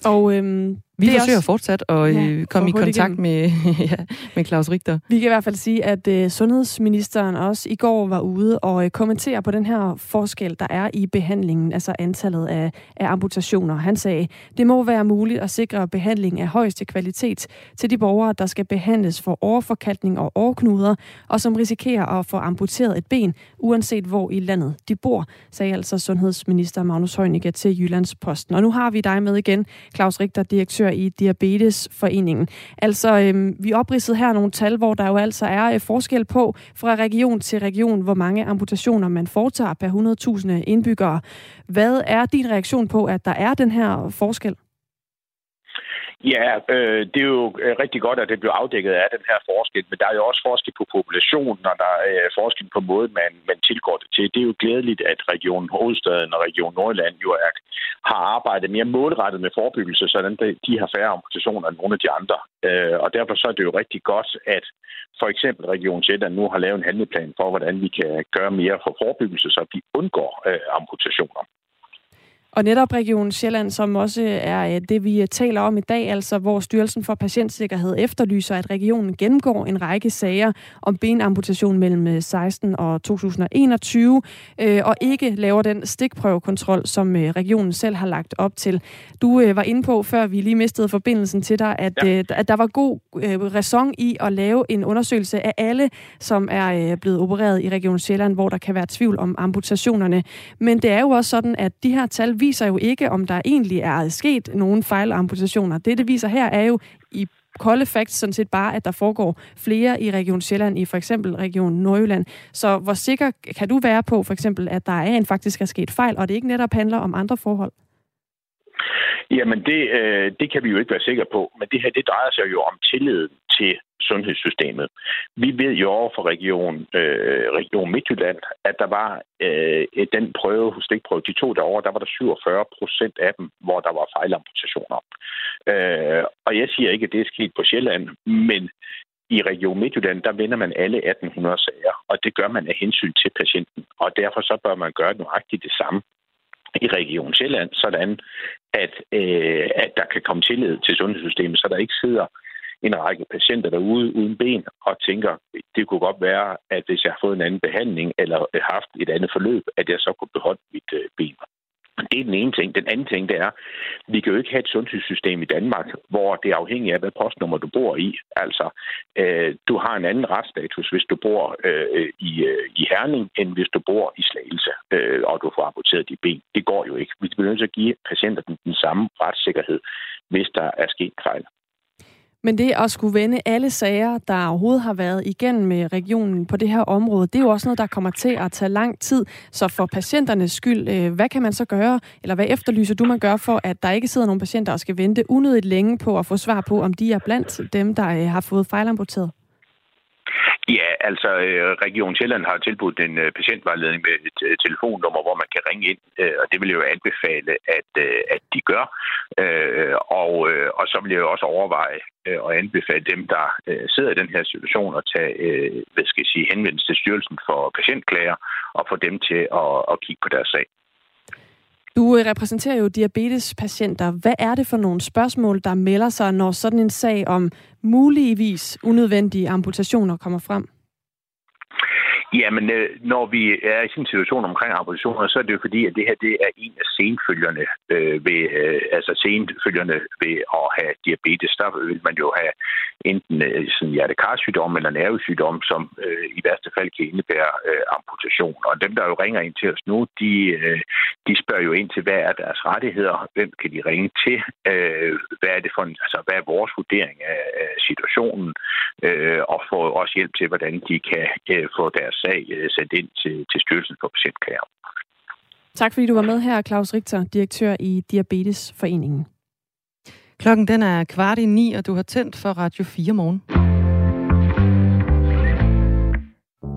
Og øhm, vi det forsøger også... fortsat at ja, øh, komme i kontakt med, ja, med Claus Richter. Vi kan i hvert fald sige, at uh, sundhedsministeren også i går var ude og uh, kommentere på den her forskel, der er i behandlingen, altså antallet af, af amputationer. Han sagde, det må være muligt at sikre behandling af højeste kvalitet til de borgere, der skal behandles for overforkalkning og overknuder, og som risikerer at få amputeret et ben, uanset hvor i landet de bor, sagde altså sundhedsminister Magnus Heunicke til Jyllands Posten. Og nu har vi dig med igen, Claus Richter, direktør direktør i Diabetesforeningen. Altså, øh, vi opridsede her nogle tal, hvor der jo altså er øh, forskel på fra region til region, hvor mange amputationer man foretager per 100.000 indbyggere. Hvad er din reaktion på, at der er den her forskel? Ja, øh, det er jo øh, rigtig godt, at det bliver afdækket af den her forskel, men der er jo også forskel på populationen, og der er øh, forskel på måden, man, man tilgår det til. Det er jo glædeligt, at Region Hovedstaden og Region Nordjylland jo er, har arbejdet mere målrettet med forebyggelse, så de har færre amputationer end nogle af de andre. Øh, og derfor så er det jo rigtig godt, at for eksempel Region Sjælland nu har lavet en handleplan for, hvordan vi kan gøre mere for forebyggelse, så vi undgår øh, amputationer. Og netop Region Sjælland, som også er øh, det, vi øh, taler om i dag, altså hvor Styrelsen for Patientsikkerhed efterlyser, at regionen gennemgår en række sager om benamputation mellem 16 øh, og 2021, og ikke laver den stikprøvekontrol, som regionen selv har lagt op til. Du var inde på, før vi lige mistede forbindelsen til dig, at, ja. at der var god ræson i at lave en undersøgelse af alle, som er blevet opereret i Region Sjælland, hvor der kan være tvivl om amputationerne. Men det er jo også sådan, at de her tal viser jo ikke, om der egentlig er sket nogen fejlamputationer. Det, det viser her, er jo i kolde facts sådan set bare, at der foregår flere i Region Sjælland, i for eksempel Region Nordjylland. Så hvor sikker kan du være på, for eksempel, at der er en faktisk er sket fejl, og det ikke netop handler om andre forhold? Jamen, det, øh, det kan vi jo ikke være sikre på, men det her, det drejer sig jo om tilliden til sundhedssystemet. Vi ved jo over for Region, øh, Region Midtjylland, at der var øh, den prøve, stikprøve, de to derovre, der var der 47 procent af dem, hvor der var fejlamputationer. Øh, og jeg siger ikke, at det er sket på Sjælland, men i Region Midtjylland, der vender man alle 1800 sager, og det gør man af hensyn til patienten. Og derfor så bør man gøre nøjagtigt det samme i Region Sjælland, sådan at, øh, at der kan komme tillid til sundhedssystemet, så der ikke sidder en række patienter derude uden ben og tænker, det kunne godt være, at hvis jeg har fået en anden behandling eller haft et andet forløb, at jeg så kunne beholde mit øh, ben. Det er den ene ting. Den anden ting, det er, vi kan jo ikke have et sundhedssystem i Danmark, hvor det er afhængigt af, hvad postnummer du bor i. Altså, øh, du har en anden retsstatus, hvis du bor øh, i, øh, i Herning, end hvis du bor i Slagelse, øh, og du får amputeret dit ben. Det går jo ikke. Vi bliver nødt til at give patienterne den samme retssikkerhed, hvis der er sket fejl. Men det at skulle vende alle sager, der overhovedet har været igennem med regionen på det her område, det er jo også noget, der kommer til at tage lang tid. Så for patienternes skyld, øh, hvad kan man så gøre, eller hvad efterlyser du, man gør for, at der ikke sidder nogen patienter og skal vente unødigt længe på at få svar på, om de er blandt dem, der øh, har fået fejlamputeret? Ja, altså øh, Region Sjælland har tilbudt en øh, patientvejledning med et øh, telefonnummer, hvor man kan ringe ind, og det vil jeg jo anbefale, at, at de gør. Og, og så vil jeg jo også overveje og anbefale dem, der sidder i den her situation, at tage hvad skal jeg sige, henvendelse til Styrelsen for Patientklager og få dem til at, at kigge på deres sag. Du øh, repræsenterer jo diabetespatienter. Hvad er det for nogle spørgsmål, der melder sig, når sådan en sag om muligvis unødvendige amputationer kommer frem? Jamen, øh, når vi er i sådan en situation omkring amputationer, så er det jo fordi, at det her det er en af senfølgerne øh, ved, øh, altså senfølgerne ved at have diabetes. Der vil man jo have enten øh, sådan hjertekarsygdom eller nervesygdom, som øh, i værste fald kan indebære øh, amputation. Og dem, der jo ringer ind til os nu, de, øh, de spørger jo ind til, hvad er deres rettigheder, hvem kan de ringe til, øh, hvad er det for en, altså, hvad er vores vurdering af, af situationen, øh, og få også hjælp til, hvordan de kan øh, få deres sag øh, sendt ind til, til Styrelsen for Patientklager. Tak fordi du var med her, Claus Richter, direktør i Diabetesforeningen. Klokken den er kvart i ni, og du har tændt for Radio 4 morgen.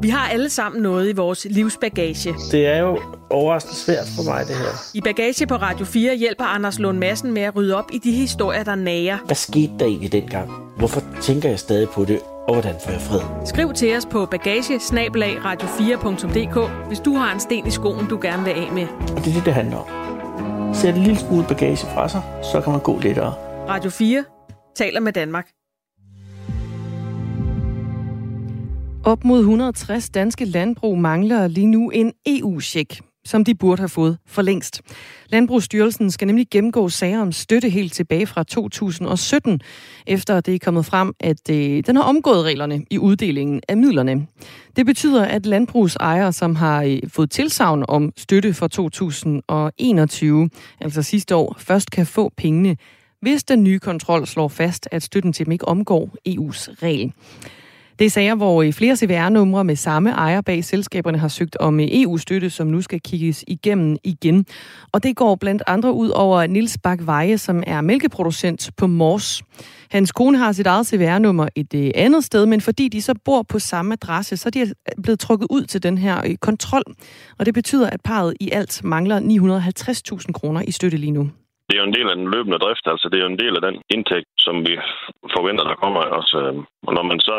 Vi har alle sammen noget i vores livsbagage. Det er jo overraskende svært for mig, det her. I Bagage på Radio 4 hjælper Anders Lund Madsen med at rydde op i de historier, der nager. Hvad skete der egentlig dengang? Hvorfor tænker jeg stadig på det? Og hvordan får jeg fred? Skriv til os på bagage radio4.dk, hvis du har en sten i skoen, du gerne vil af med. Og det er det, det handler om. Sæt en lille smule bagage fra sig, så kan man gå lettere. Radio 4 taler med Danmark. Op mod 160 danske landbrug mangler lige nu en EU-check, som de burde have fået for længst. Landbrugsstyrelsen skal nemlig gennemgå sager om støtte helt tilbage fra 2017, efter det er kommet frem, at øh, den har omgået reglerne i uddelingen af midlerne. Det betyder, at landbrugsejere, som har øh, fået tilsavn om støtte for 2021, altså sidste år, først kan få pengene, hvis den nye kontrol slår fast, at støtten til dem ikke omgår EU's regel. Det er sager, hvor øh, flere CVR-numre med samme ejer bag selskaberne har søgt om øh, EU-støtte, som nu skal kigges igennem igen. Og det går blandt andre ud over Nils Bak Veje, som er mælkeproducent på Mors. Hans kone har sit eget CVR-nummer et øh, andet sted, men fordi de så bor på samme adresse, så er de blevet trukket ud til den her kontrol. Og det betyder, at parret i alt mangler 950.000 kroner i støtte lige nu. Det er jo en del af den løbende drift, altså det er jo en del af den indtægt, som vi forventer, der kommer også. Øhm. Og når man så,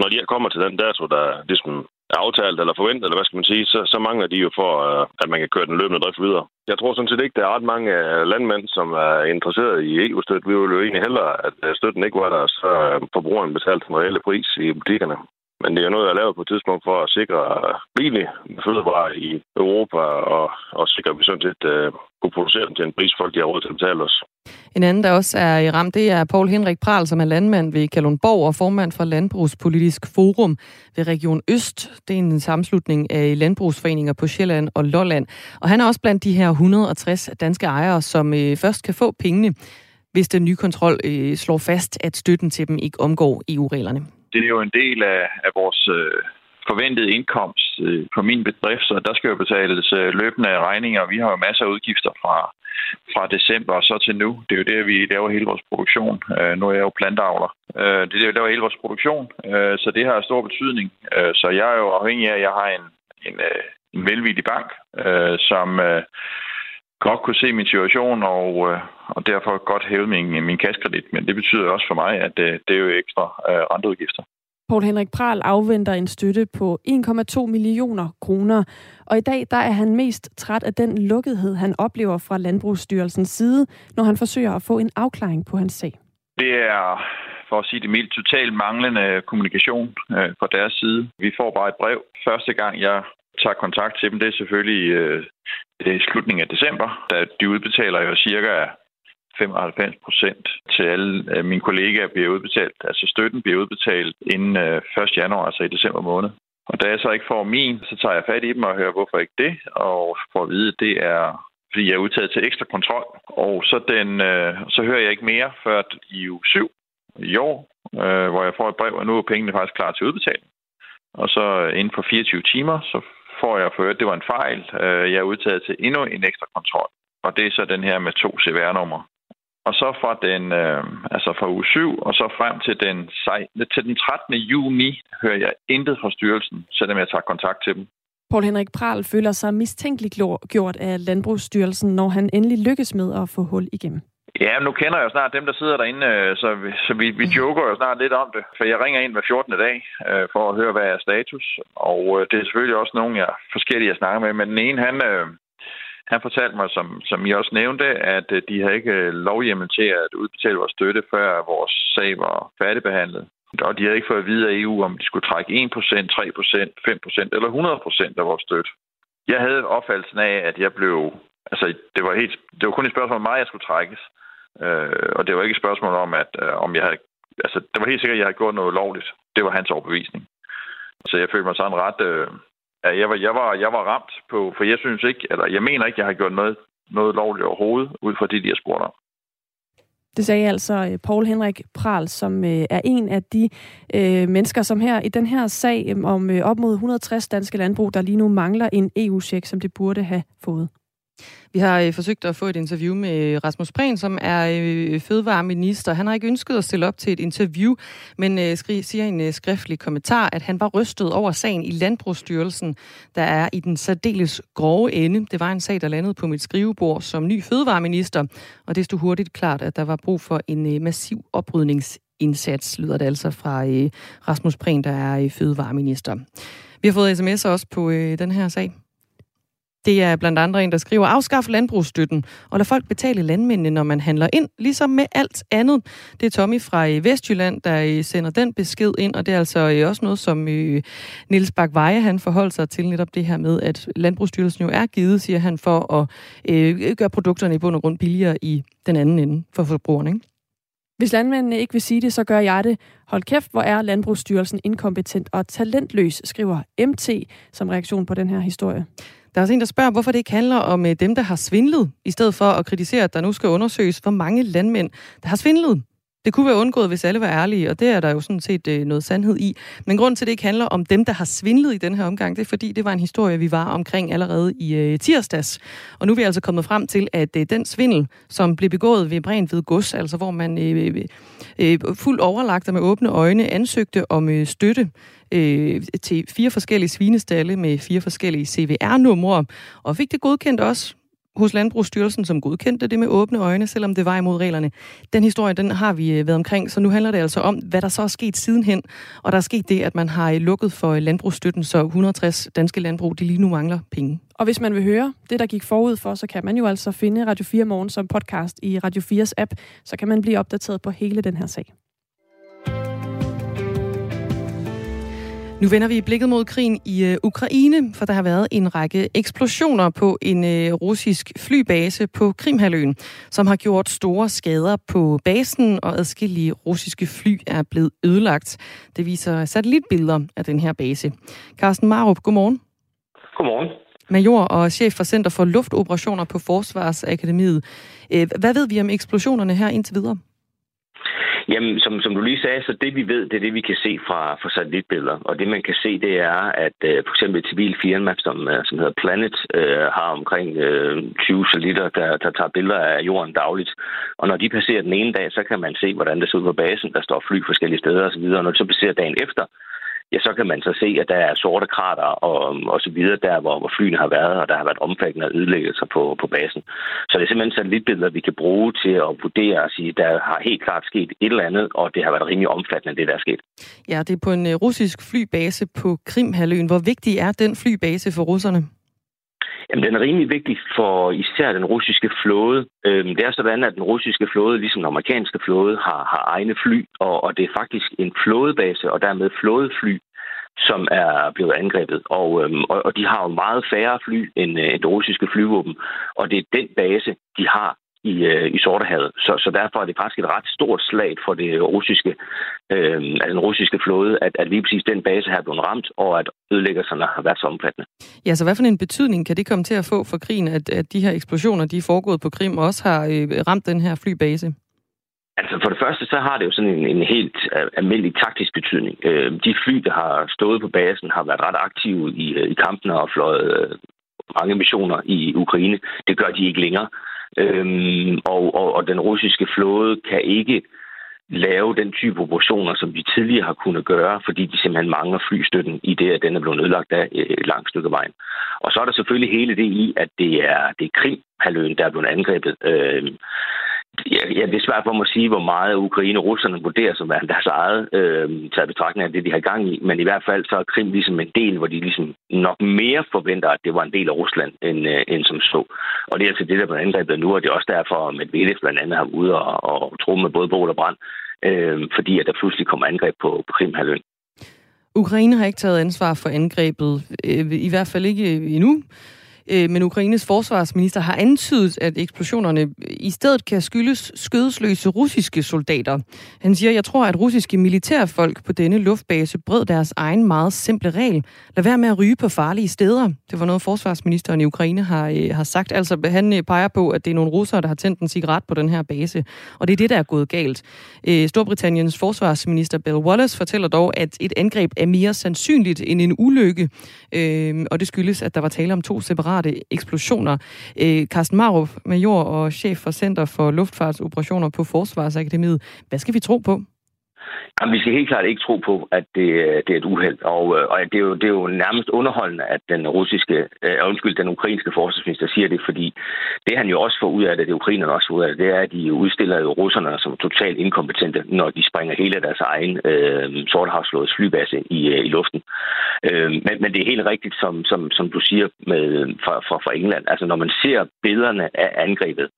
når de kommer til den dato, der ligesom er aftalt eller forventet, eller hvad skal man sige, så, så mangler de jo for, øh, at man kan køre den løbende drift videre. Jeg tror sådan set ikke, der er ret mange øh, landmænd, som er interesseret i EU-støtte. Vi ville jo egentlig hellere, at øh, støtten ikke var der, så forbrugeren betalte den reelle pris i butikkerne. Men det er noget, jeg lavet på et tidspunkt for at sikre billig fødevarer i Europa, og, og sikre, at vi sådan set uh, kunne producere dem til en pris, folk de har råd til at betale os. En anden, der også er i ramt, det er Paul Henrik Pral, som er landmand ved Kalundborg og formand for Landbrugspolitisk Forum ved Region Øst. Det er en sammenslutning af landbrugsforeninger på Sjælland og Lolland. Og han er også blandt de her 160 danske ejere, som øh, først kan få pengene, hvis den nye kontrol øh, slår fast, at støtten til dem ikke omgår EU-reglerne det er jo en del af, af vores øh, forventede indkomst øh, på min bedrift, så der skal jo betales øh, løbende regninger. Vi har jo masser af udgifter fra, fra december og så til nu. Det er jo der, vi laver hele vores produktion. Øh, nu er jeg jo plantavler. Øh, det er der, vi laver hele vores produktion, øh, så det har stor betydning. Øh, så jeg er jo afhængig af, at jeg har en, en, øh, en velvillig bank, øh, som... Øh, godt kunne se min situation, og, øh, og derfor godt hæve min, min kaskredit. Men det betyder også for mig, at det, øh, det er jo ekstra øh, renteudgifter. Poul Henrik Pral afventer en støtte på 1,2 millioner kroner. Og i dag der er han mest træt af den lukkethed, han oplever fra Landbrugsstyrelsens side, når han forsøger at få en afklaring på hans sag. Det er, for at sige det mildt, totalt manglende kommunikation øh, fra deres side. Vi får bare et brev. Første gang jeg tager kontakt til dem, det er selvfølgelig øh, det er slutningen af december, da de udbetaler jo cirka 95 procent til alle øh, mine kollegaer bliver udbetalt. Altså støtten bliver udbetalt inden øh, 1. januar, altså i december måned. Og da jeg så ikke får min, så tager jeg fat i dem og hører, hvorfor ikke det, og får at vide, at det er fordi jeg er udtaget til ekstra kontrol. Og så, den, øh, så hører jeg ikke mere før i uge 7 i år, øh, hvor jeg får et brev, og nu er pengene faktisk klar til udbetaling. Og så inden for 24 timer, så får jeg for at det var en fejl. Øh, jeg er udtaget til endnu en ekstra kontrol. Og det er så den her med to CVR-numre. Og så fra den, øh, altså fra uge 7, og så frem til den, til den 13. juni, hører jeg intet fra styrelsen, selvom jeg tager kontakt til dem. Paul Henrik Pral føler sig mistænkeligt gjort af Landbrugsstyrelsen, når han endelig lykkes med at få hul igennem. Ja, nu kender jeg jo snart dem, der sidder derinde, øh, så, vi, så vi, vi joker jo snart lidt om det. For jeg ringer ind hver 14. dag øh, for at høre, hvad er status. Og øh, det er selvfølgelig også nogen, jeg forskellige, jeg snakker med. Men den ene, han, øh, han fortalte mig, som, som I også nævnte, at øh, de har ikke øh, lovhjemmel til at udbetale vores støtte, før vores sag var færdigbehandlet. Og de havde ikke fået at vide af EU, om de skulle trække 1%, 3%, 5% eller 100% af vores støtte. Jeg havde opfattelsen af, at jeg blev... Altså, det var, helt, det var kun et spørgsmål om mig, jeg skulle trækkes. Øh, og det var ikke et spørgsmål om, at øh, om jeg havde... Altså, det var helt sikkert, at jeg havde gjort noget lovligt. Det var hans overbevisning. Så jeg følte mig sådan ret... Øh, at jeg var, jeg var, jeg var ramt på, for jeg synes ikke, eller jeg mener ikke, jeg har gjort noget, noget lovligt overhovedet, ud fra det, de har spurgt om. Det sagde altså øh, Paul Henrik Pral, som øh, er en af de øh, mennesker, som her i den her sag øh, om øh, op mod 160 danske landbrug, der lige nu mangler en EU-check, som det burde have fået. Vi har øh, forsøgt at få et interview med øh, Rasmus Prehn, som er øh, fødevareminister. Han har ikke ønsket at stille op til et interview, men øh, skri, siger i en øh, skriftlig kommentar, at han var rystet over sagen i Landbrugsstyrelsen, der er i den særdeles grove ende. Det var en sag, der landede på mit skrivebord som ny fødevareminister, og det stod hurtigt klart, at der var brug for en øh, massiv oprydningsindsats, lyder det altså fra øh, Rasmus Prehn, der er øh, fødevareminister. Vi har fået sms'er også på øh, den her sag. Det er blandt andre en, der skriver, afskaf landbrugsstøtten og lad folk betale landmændene, når man handler ind, ligesom med alt andet. Det er Tommy fra øh, Vestjylland, der øh, sender den besked ind, og det er altså øh, også noget, som Nils Bak Veje, han forholder sig til netop det her med, at landbrugsstyrelsen jo er givet, siger han, for at øh, gøre produkterne i bund og grund billigere i den anden ende for forbrugerne. Ikke? Hvis landmændene ikke vil sige det, så gør jeg det. Hold kæft, hvor er Landbrugsstyrelsen inkompetent og talentløs, skriver MT som reaktion på den her historie. Der er også en, der spørger, hvorfor det ikke handler om øh, dem, der har svindlet, i stedet for at kritisere, at der nu skal undersøges, hvor mange landmænd, der har svindlet. Det kunne være undgået, hvis alle var ærlige, og det er der jo sådan set øh, noget sandhed i. Men grund til, at det ikke handler om dem, der har svindlet i den her omgang, det er fordi, det var en historie, vi var omkring allerede i øh, tirsdags. Og nu er vi altså kommet frem til, at øh, den svindel, som blev begået ved Brent ved Gods, altså hvor man øh, øh, øh fuldt overlagt og med åbne øjne ansøgte om øh, støtte øh, til fire forskellige svinestalle med fire forskellige CVR-numre, og fik det godkendt også hos Landbrugsstyrelsen, som godkendte det med åbne øjne, selvom det var imod reglerne. Den historie, den har vi øh, været omkring, så nu handler det altså om, hvad der så er sket sidenhen. Og der er sket det, at man har øh, lukket for øh, landbrugsstøtten, så 160 danske landbrug, de lige nu mangler penge. Og hvis man vil høre det, der gik forud for, så kan man jo altså finde Radio 4 Morgen som podcast i Radio 4's app, så kan man blive opdateret på hele den her sag. Nu vender vi blikket mod krigen i øh, Ukraine, for der har været en række eksplosioner på en øh, russisk flybase på Krimhaløen, som har gjort store skader på basen, og adskillige russiske fly er blevet ødelagt. Det viser satellitbilleder af den her base. Carsten Marup, godmorgen. Godmorgen. Major og chef for Center for Luftoperationer på Forsvarsakademiet. Øh, hvad ved vi om eksplosionerne her indtil videre? Jamen, som, som du lige sagde, så det vi ved, det er det, vi kan se fra, fra satellitbilleder. Og det man kan se, det er, at øh, for eksempel et civil firma, som, øh, som hedder Planet, øh, har omkring øh, 20 satellitter, der, der tager billeder af jorden dagligt. Og når de passerer den ene dag, så kan man se, hvordan det ser ud på basen. Der står fly forskellige steder osv. Og når de så passerer dagen efter, ja, så kan man så se, at der er sorte krater og, og så videre der, hvor, hvor flyene har været, og der har været omfattende ødelæggelser på, på basen. Så det er simpelthen satellitbilleder, vi kan bruge til at vurdere og sige, at der har helt klart sket et eller andet, og det har været rimelig omfattende, det der er sket. Ja, det er på en øh, russisk flybase på Krimhaløen. Hvor vigtig er den flybase for russerne? Jamen, den er rimelig vigtig for især den russiske flåde. Øhm, det er sådan, at den russiske flåde, ligesom den amerikanske flåde, har, har egne fly, og, og det er faktisk en flådebase, og dermed flådefly, som er blevet angrebet. Og, øhm, og, og de har jo meget færre fly end, øh, end det russiske flyvåben, og det er den base, de har i, øh, i Sortehavet. Så, så derfor er det faktisk et ret stort slag for det russiske, øh, altså den russiske flåde, at, at lige præcis den base her er blevet ramt, og at ødelæggelserne har været så omfattende. Ja, så hvad for en betydning kan det komme til at få for krigen, at, at de her eksplosioner, de er foregået på Krim, også har øh, ramt den her flybase? Altså for det første, så har det jo sådan en, en helt uh, almindelig taktisk betydning. Uh, de fly, der har stået på basen, har været ret aktive i, uh, i kampene og fløjet uh, mange missioner i Ukraine. Det gør de ikke længere. Øhm, og, og, og den russiske flåde kan ikke lave den type operationer, som de tidligere har kunnet gøre, fordi de simpelthen mangler flystøtten i det, at den er blevet nedlagt af øh, et langt stykke vejen. Og så er der selvfølgelig hele det i, at det er, det er Krim-halvøen, der er blevet angrebet. Øh, Ja, ja, det er svært for mig at sige, hvor meget Ukraine og russerne vurderer som værende deres eget øh, taget betragtning af det, de har gang i. Men i hvert fald så er Krim ligesom en del, hvor de ligesom nok mere forventer, at det var en del af Rusland, end, øh, end som så. Og det er altså det, der bliver angrebet nu, og det er også derfor, at Medvedev blandt andet har ude og, og tro med både bål og brand, øh, fordi at der pludselig kommer angreb på, på Krimhalvøen. Ukraine har ikke taget ansvar for angrebet, øh, i hvert fald ikke endnu. Øh, men Ukraines forsvarsminister har antydet, at eksplosionerne i stedet kan skyldes skødesløse russiske soldater. Han siger, jeg tror, at russiske militærfolk på denne luftbase brød deres egen meget simple regel. Lad være med at ryge på farlige steder. Det var noget, forsvarsministeren i Ukraine har, øh, har sagt. Altså, han øh, peger på, at det er nogle russere, der har tændt en cigaret på den her base. Og det er det, der er gået galt. Storbritanniens forsvarsminister Bill Wallace fortæller dog, at et angreb er mere sandsynligt end en ulykke. Og det skyldes, at der var tale om to separate smarte eksplosioner. Øh, Carsten Marup, major og chef for Center for Luftfartsoperationer på Forsvarsakademiet. Hvad skal vi tro på? Jamen, vi skal helt klart ikke tro på, at det, øh, det er et uheld. Og, øh, og det, er jo, det er jo nærmest underholdende, at den russiske, øh, undskyld, den ukrainske forsvarsminister siger det, fordi det han jo også får ud af det, det ukrainerne også får ud af det, det er, at de udstiller jo russerne som totalt inkompetente, når de springer hele deres egen øh, sortehavsflådes flybase i, øh, i luften. Øh, men, men det er helt rigtigt, som, som, som du siger med, fra, fra, fra England. Altså, når man ser billederne af angrebet,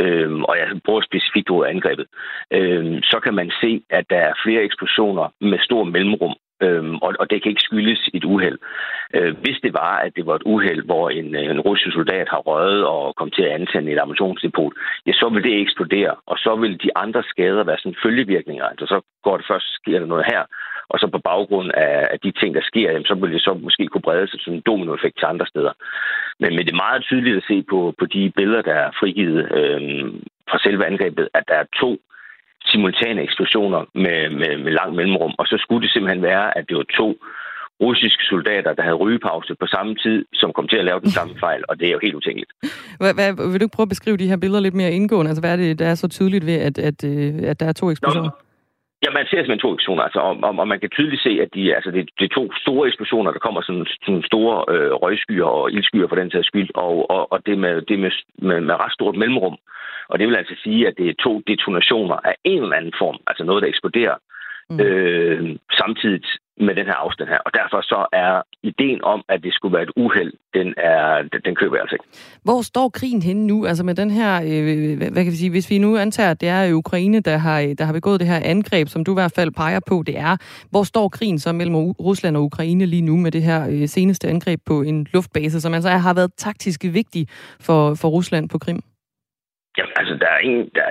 øh, og jeg bruger specifikt ordet angrebet, øh, så kan man se, at der er flere eksplosioner med stor mellemrum. Øhm, og, og det kan ikke skyldes et uheld. Øh, hvis det var, at det var et uheld, hvor en, øh, en russisk soldat har røget og kom til at antænde et ammunitionsdepot, ja, så vil det eksplodere, og så vil de andre skader være sådan følgevirkninger. Altså så går det først, sker der noget her, og så på baggrund af, de ting, der sker, jamen, så vil det så måske kunne brede sig som en dominoeffekt til andre steder. Men, men det er meget tydeligt at se på, på de billeder, der er frigivet øh, fra selve angrebet, at der er to simultane eksplosioner med, med, med lang mellemrum. Og så skulle det simpelthen være, at det var to russiske soldater, der havde rygepause på samme tid, som kom til at lave den samme fejl, og det er jo helt utænkeligt. Hvad, hvad, vil du ikke prøve at beskrive de her billeder lidt mere indgående? Altså, hvad er det, der er så tydeligt ved, at, at, øh, at der er to eksplosioner? Nå, Ja, man ser simpelthen to eksplosioner, altså, og, og, og man kan tydeligt se, at de, altså, det, det er to store eksplosioner, der kommer sådan, sådan store øh, røgskyer og ildskyer for den sags skyld, og, og, og det, med, det med, med, med ret stort mellemrum. Og det vil altså sige, at det er to detonationer af en eller anden form, altså noget, der eksploderer, mm. øh, samtidig med den her afstand her. Og derfor så er ideen om, at det skulle være et uheld, den, er, den, den køber jeg altså ikke. Hvor står krigen henne nu? Altså med den her, øh, hvad kan vi sige, hvis vi nu antager, at det er Ukraine, der har, der har begået det her angreb, som du i hvert fald peger på, det er. Hvor står krigen så mellem Rusland og Ukraine lige nu med det her øh, seneste angreb på en luftbase, som altså har været taktisk vigtig for, for Rusland på Krim? Jamen, altså, der er ingen, der,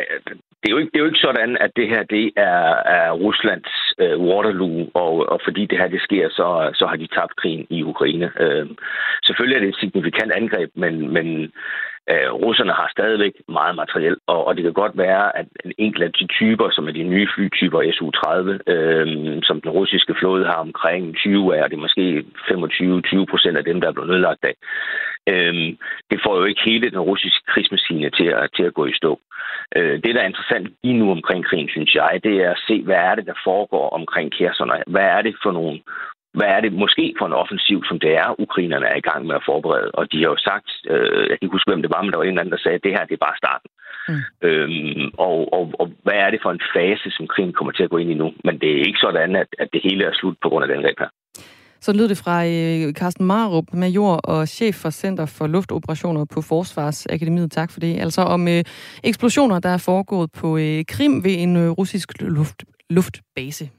det er, jo ikke, det er jo ikke sådan, at det her det er, er Ruslands øh, Waterloo, og, og fordi det her det sker, så, så har de tabt krigen i Ukraine. Øh, selvfølgelig er det et signifikant angreb, men, men Øh, russerne har stadigvæk meget materiel, og, og det kan godt være, at en enkelt af de typer, som er de nye flytyper Su-30, øh, som den russiske flåde har omkring 20 af, og det er måske 25-20 procent af dem, der er blevet nedlagt af, øh, det får jo ikke hele den russiske krigsmaskine til at, til at gå i stå. Øh, det, der er interessant lige nu omkring krigen, synes jeg, det er at se, hvad er det, der foregår omkring Kherson, hvad er det for nogle hvad er det måske for en offensiv, som det er, ukrainerne er i gang med at forberede. Og de har jo sagt, øh, jeg kan ikke huske, hvem det var, men der var en eller anden, der sagde, at det her det er bare starten. Mm. Øhm, og, og, og hvad er det for en fase, som krigen kommer til at gå ind i nu? Men det er ikke sådan, at, at det hele er slut på grund af den greb her. Så lød det fra øh, Carsten Marup, major og chef for Center for Luftoperationer på Forsvarsakademiet. Tak for det. Altså om øh, eksplosioner, der er foregået på øh, Krim ved en øh, russisk luft, luftbase.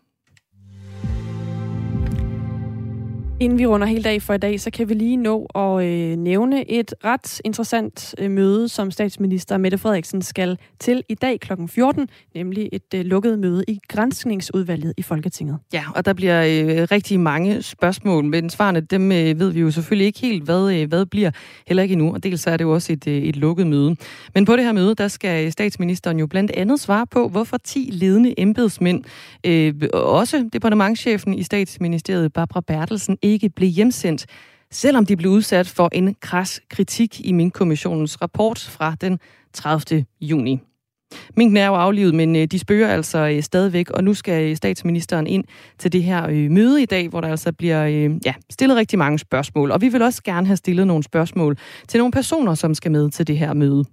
Inden vi runder hele dag for i dag, så kan vi lige nå at øh, nævne et ret interessant øh, møde, som statsminister Mette Frederiksen skal til i dag kl. 14, nemlig et øh, lukket møde i Grænskningsudvalget i Folketinget. Ja, og der bliver øh, rigtig mange spørgsmål, men svarene dem øh, ved vi jo selvfølgelig ikke helt, hvad, øh, hvad bliver heller ikke endnu, og dels så er det jo også et, øh, et lukket møde. Men på det her møde, der skal statsministeren jo blandt andet svare på, hvorfor 10 ledende embedsmænd, øh, også departementchefen i statsministeriet, Barbara Bertelsen, ikke blev hjemsendt, selvom de blev udsat for en kras kritik i min kommissionens rapport fra den 30. juni. Minken er jo aflivet, men øh, de spørger altså øh, stadigvæk, og nu skal øh, statsministeren ind til det her møde i dag, hvor der altså bliver ja, stillet rigtig mange spørgsmål. Og vi vil også gerne have stillet nogle spørgsmål til nogle personer, som skal med til det her møde.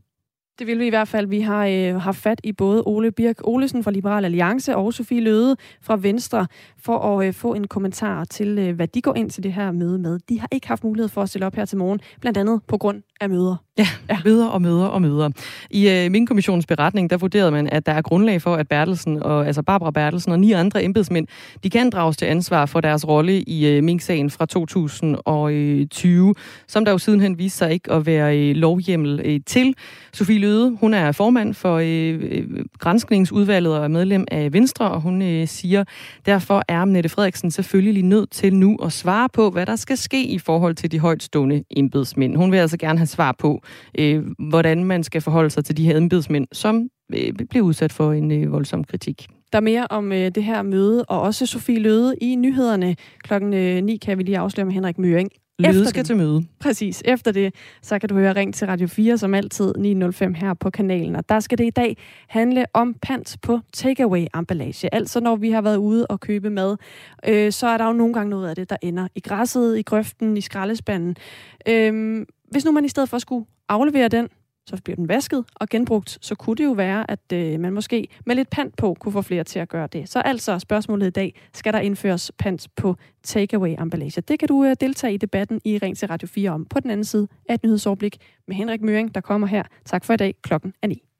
Det vil vi i hvert fald. Vi har øh, haft fat i både Ole Birk Olesen fra Liberal Alliance og Sofie Løde fra Venstre for at øh, få en kommentar til, øh, hvad de går ind til det her møde med. De har ikke haft mulighed for at stille op her til morgen, blandt andet på grund af møder. Ja, ja. møder og møder og møder. I øh, min kommissionens beretning, der vurderede man, at der er grundlag for, at Bertelsen og, altså Barbara Bertelsen og ni andre embedsmænd, de kan drages til ansvar for deres rolle i øh, Mink-sagen fra 2020, som der jo sidenhen viste sig ikke at være øh, lovhjemmel øh, til. Sofie Løde, hun er formand for øh, øh, Grænskningsudvalget og er medlem af Venstre, og hun øh, siger, derfor er Mette Frederiksen selvfølgelig nødt til nu at svare på, hvad der skal ske i forhold til de højtstående embedsmænd. Hun vil altså gerne have svar på, øh, hvordan man skal forholde sig til de her embedsmænd, som øh, bliver udsat for en øh, voldsom kritik. Der er mere om øh, det her møde, og også Sofie Løde i nyhederne. Klokken øh, 9 kan vi lige afsløre med Henrik Møring. Lyde skal til møde. Præcis. Efter det, så kan du høre Ring til Radio 4, som altid 905 her på kanalen. Og der skal det i dag handle om pant på takeaway-emballage. Altså når vi har været ude og købe mad, øh, så er der jo nogle gange noget af det, der ender i græsset, i grøften, i skraldespanden. Øh, hvis nu man i stedet for skulle aflevere den, så bliver den vasket og genbrugt, så kunne det jo være, at øh, man måske med lidt pant på kunne få flere til at gøre det. Så altså spørgsmålet i dag, skal der indføres pant på takeaway-emballage? Det kan du øh, deltage i debatten i Ring til Radio 4 om på den anden side af et nyhedsoverblik med Henrik Møring, der kommer her. Tak for i dag. Klokken er 9.